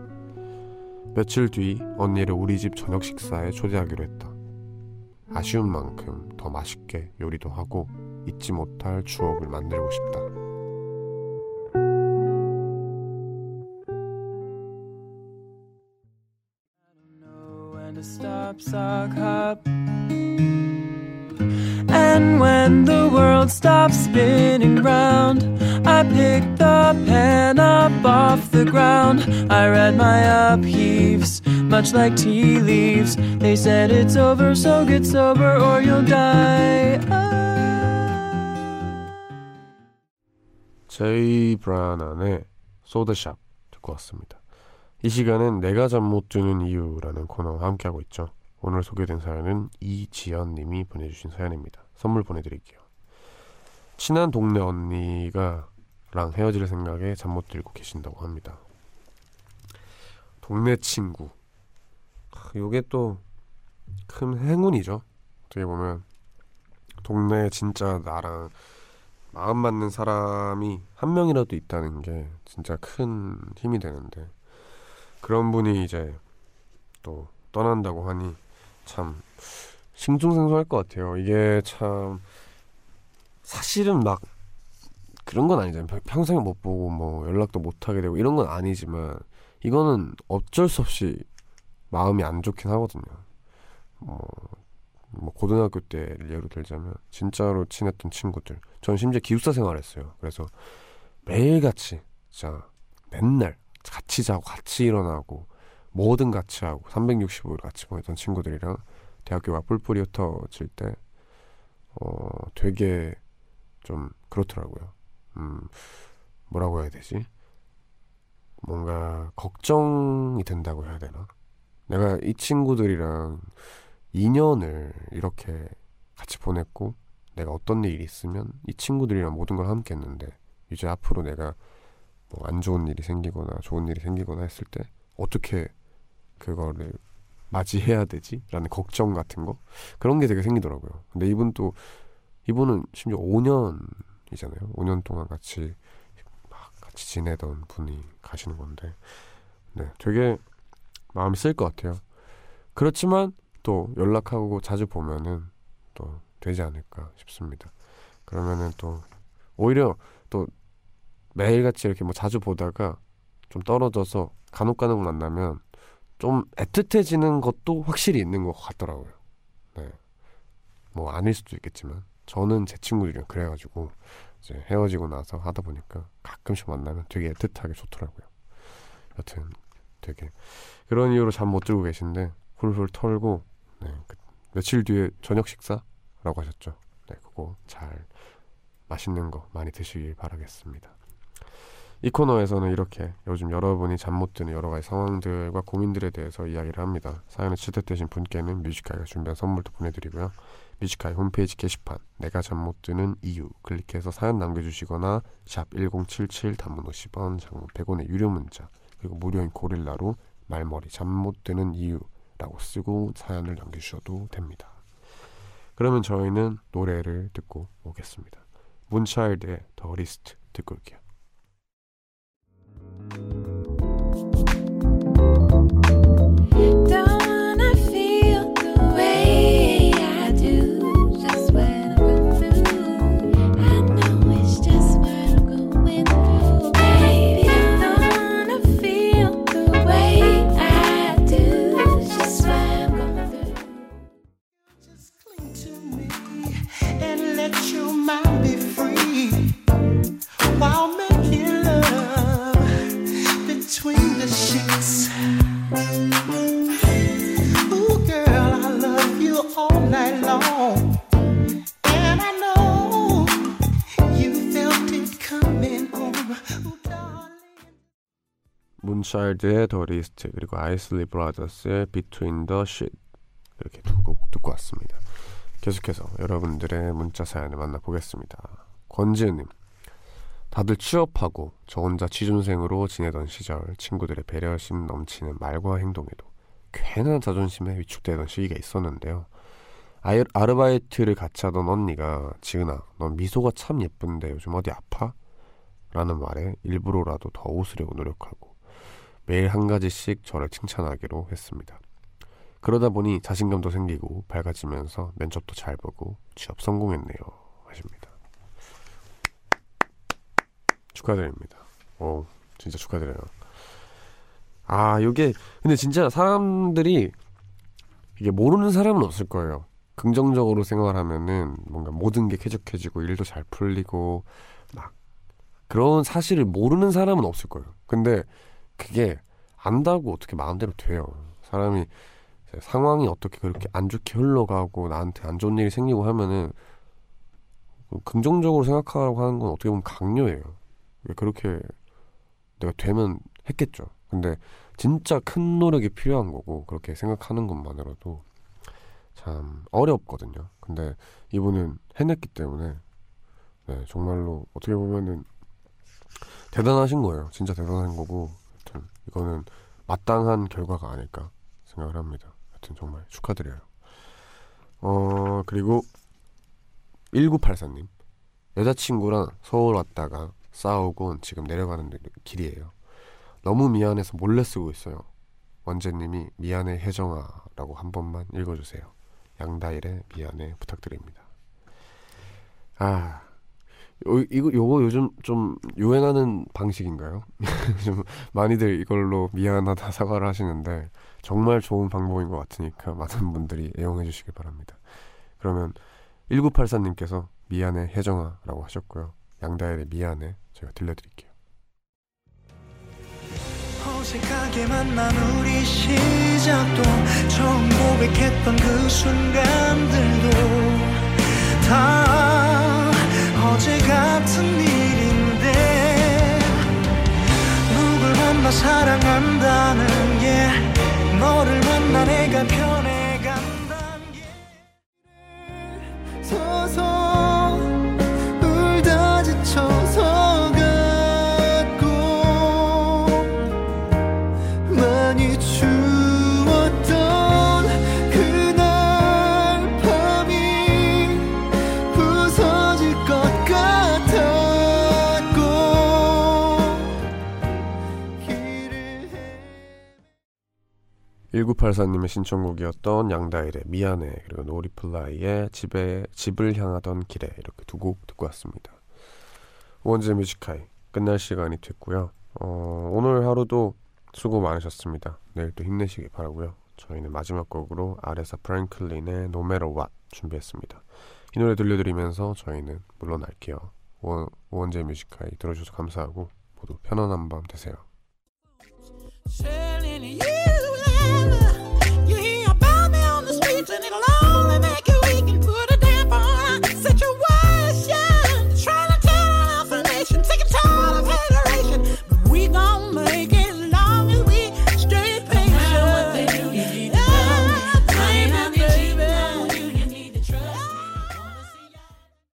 Speaker 1: 며칠 뒤 언니를 우리 집 저녁 식사에 초대하기로 했다. 아쉬운 만큼 더 맛있게 요리도 하고 잊지 못할 추억을 만들고 싶다.
Speaker 6: when to stop, sock, hop. And when the world stops spinning round, I pick the pen up off the ground. I read my upheaves, much like tea leaves. They said it's over, so get sober or you'll die.
Speaker 1: 제이 브라난의 소드샵 듣고 왔습니다. 이 시간은 내가 잠 못 드는 이유라는 코너와 함께하고 있죠. 오늘 소개된 사연은 이지연 님이 보내주신 사연입니다. 선물 보내드릴게요. 친한 동네 언니가 랑 헤어질 생각에 잠 못 들고 계신다고 합니다. 동네 친구. 하, 요게 또 큰 행운이죠. 어떻게 보면 동네에 진짜 나랑 마음 맞는 사람이 한 명이라도 있다는 게 진짜 큰 힘이 되는데 그런 분이 이제 또 떠난다고 하니 참 싱숭생숭할 것 같아요. 이게 참 사실은 막 그런 건 아니잖아요. 평- 평생 못 보고 뭐 연락도 못 하게 되고 이런 건 아니지만 이거는 어쩔 수 없이 마음이 안 좋긴 하거든요. 뭐, 뭐 고등학교 때를 예로 들자면 진짜로 친했던 친구들. 전 심지어 기숙사 생활했어요. 그래서 매일같이 진짜 맨날 같이 자고 같이 일어나고 뭐든 같이 하고 365일 같이 보냈던 친구들이랑 대학교가 뿔뿔이 흩어질 때 어, 되게 좀 그렇더라고요. 음, 뭐라고 해야 되지? 뭔가 걱정이 된다고 해야 되나? 내가 이 친구들이랑 2년을 이렇게 같이 보냈고 내가 어떤 일이 있으면 이 친구들이랑 모든 걸 함께 했는데 이제 앞으로 내가 뭐 안 좋은 일이 생기거나 좋은 일이 생기거나 했을 때 어떻게 그거를 맞이해야 되지? 라는 걱정 같은 거 그런 게 되게 생기더라고요. 근데 이분 또 이분은 심지어 5년이잖아요. 5년 동안 같이 막 같이 지내던 분이 가시는 건데 네, 되게 마음이 쓸 것 같아요. 그렇지만 또 연락하고 자주 보면은 또 되지 않을까 싶습니다. 그러면은 또 오히려 또 매일같이 이렇게 뭐 자주 보다가 좀 떨어져서 간혹간혹 만나면 좀 애틋해지는 것도 확실히 있는 것 같더라고요. 네. 뭐 아닐 수도 있겠지만 저는 제 친구들이랑 그래가지고 이제 헤어지고 나서 하다 보니까 가끔씩 만나면 되게 애틋하게 좋더라고요. 여튼 되게 그런 이유로 잠 못 들고 계신데 훌훌 털고 네, 그 며칠 뒤에 저녁 식사라고 하셨죠. 네, 그거 잘 맛있는 거 많이 드시길 바라겠습니다. 이 코너에서는 이렇게 요즘 여러분이 잠 못 드는 여러 가지 상황들과 고민들에 대해서 이야기를 합니다. 사연을 채택되신 분께는 뮤지카이가 준비한 선물도 보내드리고요. 뮤지카이 홈페이지 게시판 내가 잠 못 드는 이유 클릭해서 사연 남겨주시거나 샵 1077 단문 50원 장문 100원의 유료 문자 그리고 무료인 고릴라로 말머리 잠 못 드는 이유라고 쓰고 사연을 남겨주셔도 됩니다. 그러면 저희는 노래를 듣고 오겠습니다. 문차일드의 더 리스트 듣고 올게요. 문차일드의 The List 그리고 아이슬리 브라더스의 Between the Sheet 이렇게 두 곡 듣고 왔습니다. 계속해서 여러분들의 문자 사연을 만나보겠습니다. 권지은님 다들 취업하고 저 혼자 취준생으로 지내던 시절 친구들의 배려심 넘치는 말과 행동에도 괜한 자존심에 위축되던 시기가 있었는데요. 아이, 아르바이트를 같이 하던 언니가 지은아 넌 미소가 참 예쁜데 요즘 어디 아파? 라는 말에 일부러라도 더 웃으려고 노력하고 매일 한 가지씩 저를 칭찬하기로 했습니다. 그러다 보니 자신감도 생기고 밝아지면서 면접도 잘 보고 취업 성공했네요. 하십니다. 축하드립니다. 오, 진짜 축하드려요. 아, 이게 근데 진짜 사람들이 이게 모르는 사람은 없을 거예요. 긍정적으로 생각을 하면은 뭔가 모든 게 쾌적해지고 일도 잘 풀리고 막 그런 사실을 모르는 사람은 없을 거예요. 근데 그게 안다고 어떻게 마음대로 돼요. 사람이 상황이 어떻게 그렇게 안 좋게 흘러가고 나한테 안 좋은 일이 생기고 하면은 긍정적으로 생각하라고 하는 건 어떻게 보면 강요예요. 그렇게 내가 되면 했겠죠. 근데 진짜 큰 노력이 필요한 거고 그렇게 생각하는 것만으로도 참 어렵거든요. 근데 이분은 해냈기 때문에 네, 정말로 어떻게 보면은 대단하신 거예요. 진짜 대단한 거고 하여튼 이거는 마땅한 결과가 아닐까 생각을 합니다. 하여튼 정말 축하드려요. 어 그리고 1984님 여자친구랑 서울 왔다가 싸우고 지금 내려가는 길이에요. 너무 미안해서 몰래 쓰고 있어요. 원재님이 미안해 혜정아라고 한 번만 읽어주세요. 양다일의 미안해 부탁드립니다. 아 요, 이거 요거 요즘 좀 유행하는 방식인가요? 좀 많이들 이걸로 미안하다 사과를 하시는데 정말 좋은 방법인 것 같으니까 많은 분들이 애용해 주시길 바랍니다. 그러면 1984님께서 미안해 혜정아라고 하셨고요. 양다일의 미안해 제가 들려드릴게요.
Speaker 7: 어색하게 만난 우리 시작도 처음 고백했던 그 순간들도 다 어제 같은 일인데 누굴 만나 사랑한다는 게 너를 만나 내가 변해간다는 게. 서서
Speaker 1: 1984님의 신청곡이었던 양다일의 미안해 그리고 노리플라이의 집에 집을 향하던 길에 이렇게 두 곡 듣고 왔습니다. 우원재 Music High 끝날 시간이 됐고요. 어, 오늘 하루도 수고 많으셨습니다. 내일 또 힘내시기 바라고요. 저희는 마지막 곡으로 아레사 프랭클린의 No Matter What 준비했습니다. 이 노래 들려드리면서 저희는 물러날게요. 원, 우원재 Music High 들어주셔서 감사하고 모두 편안한 밤 되세요.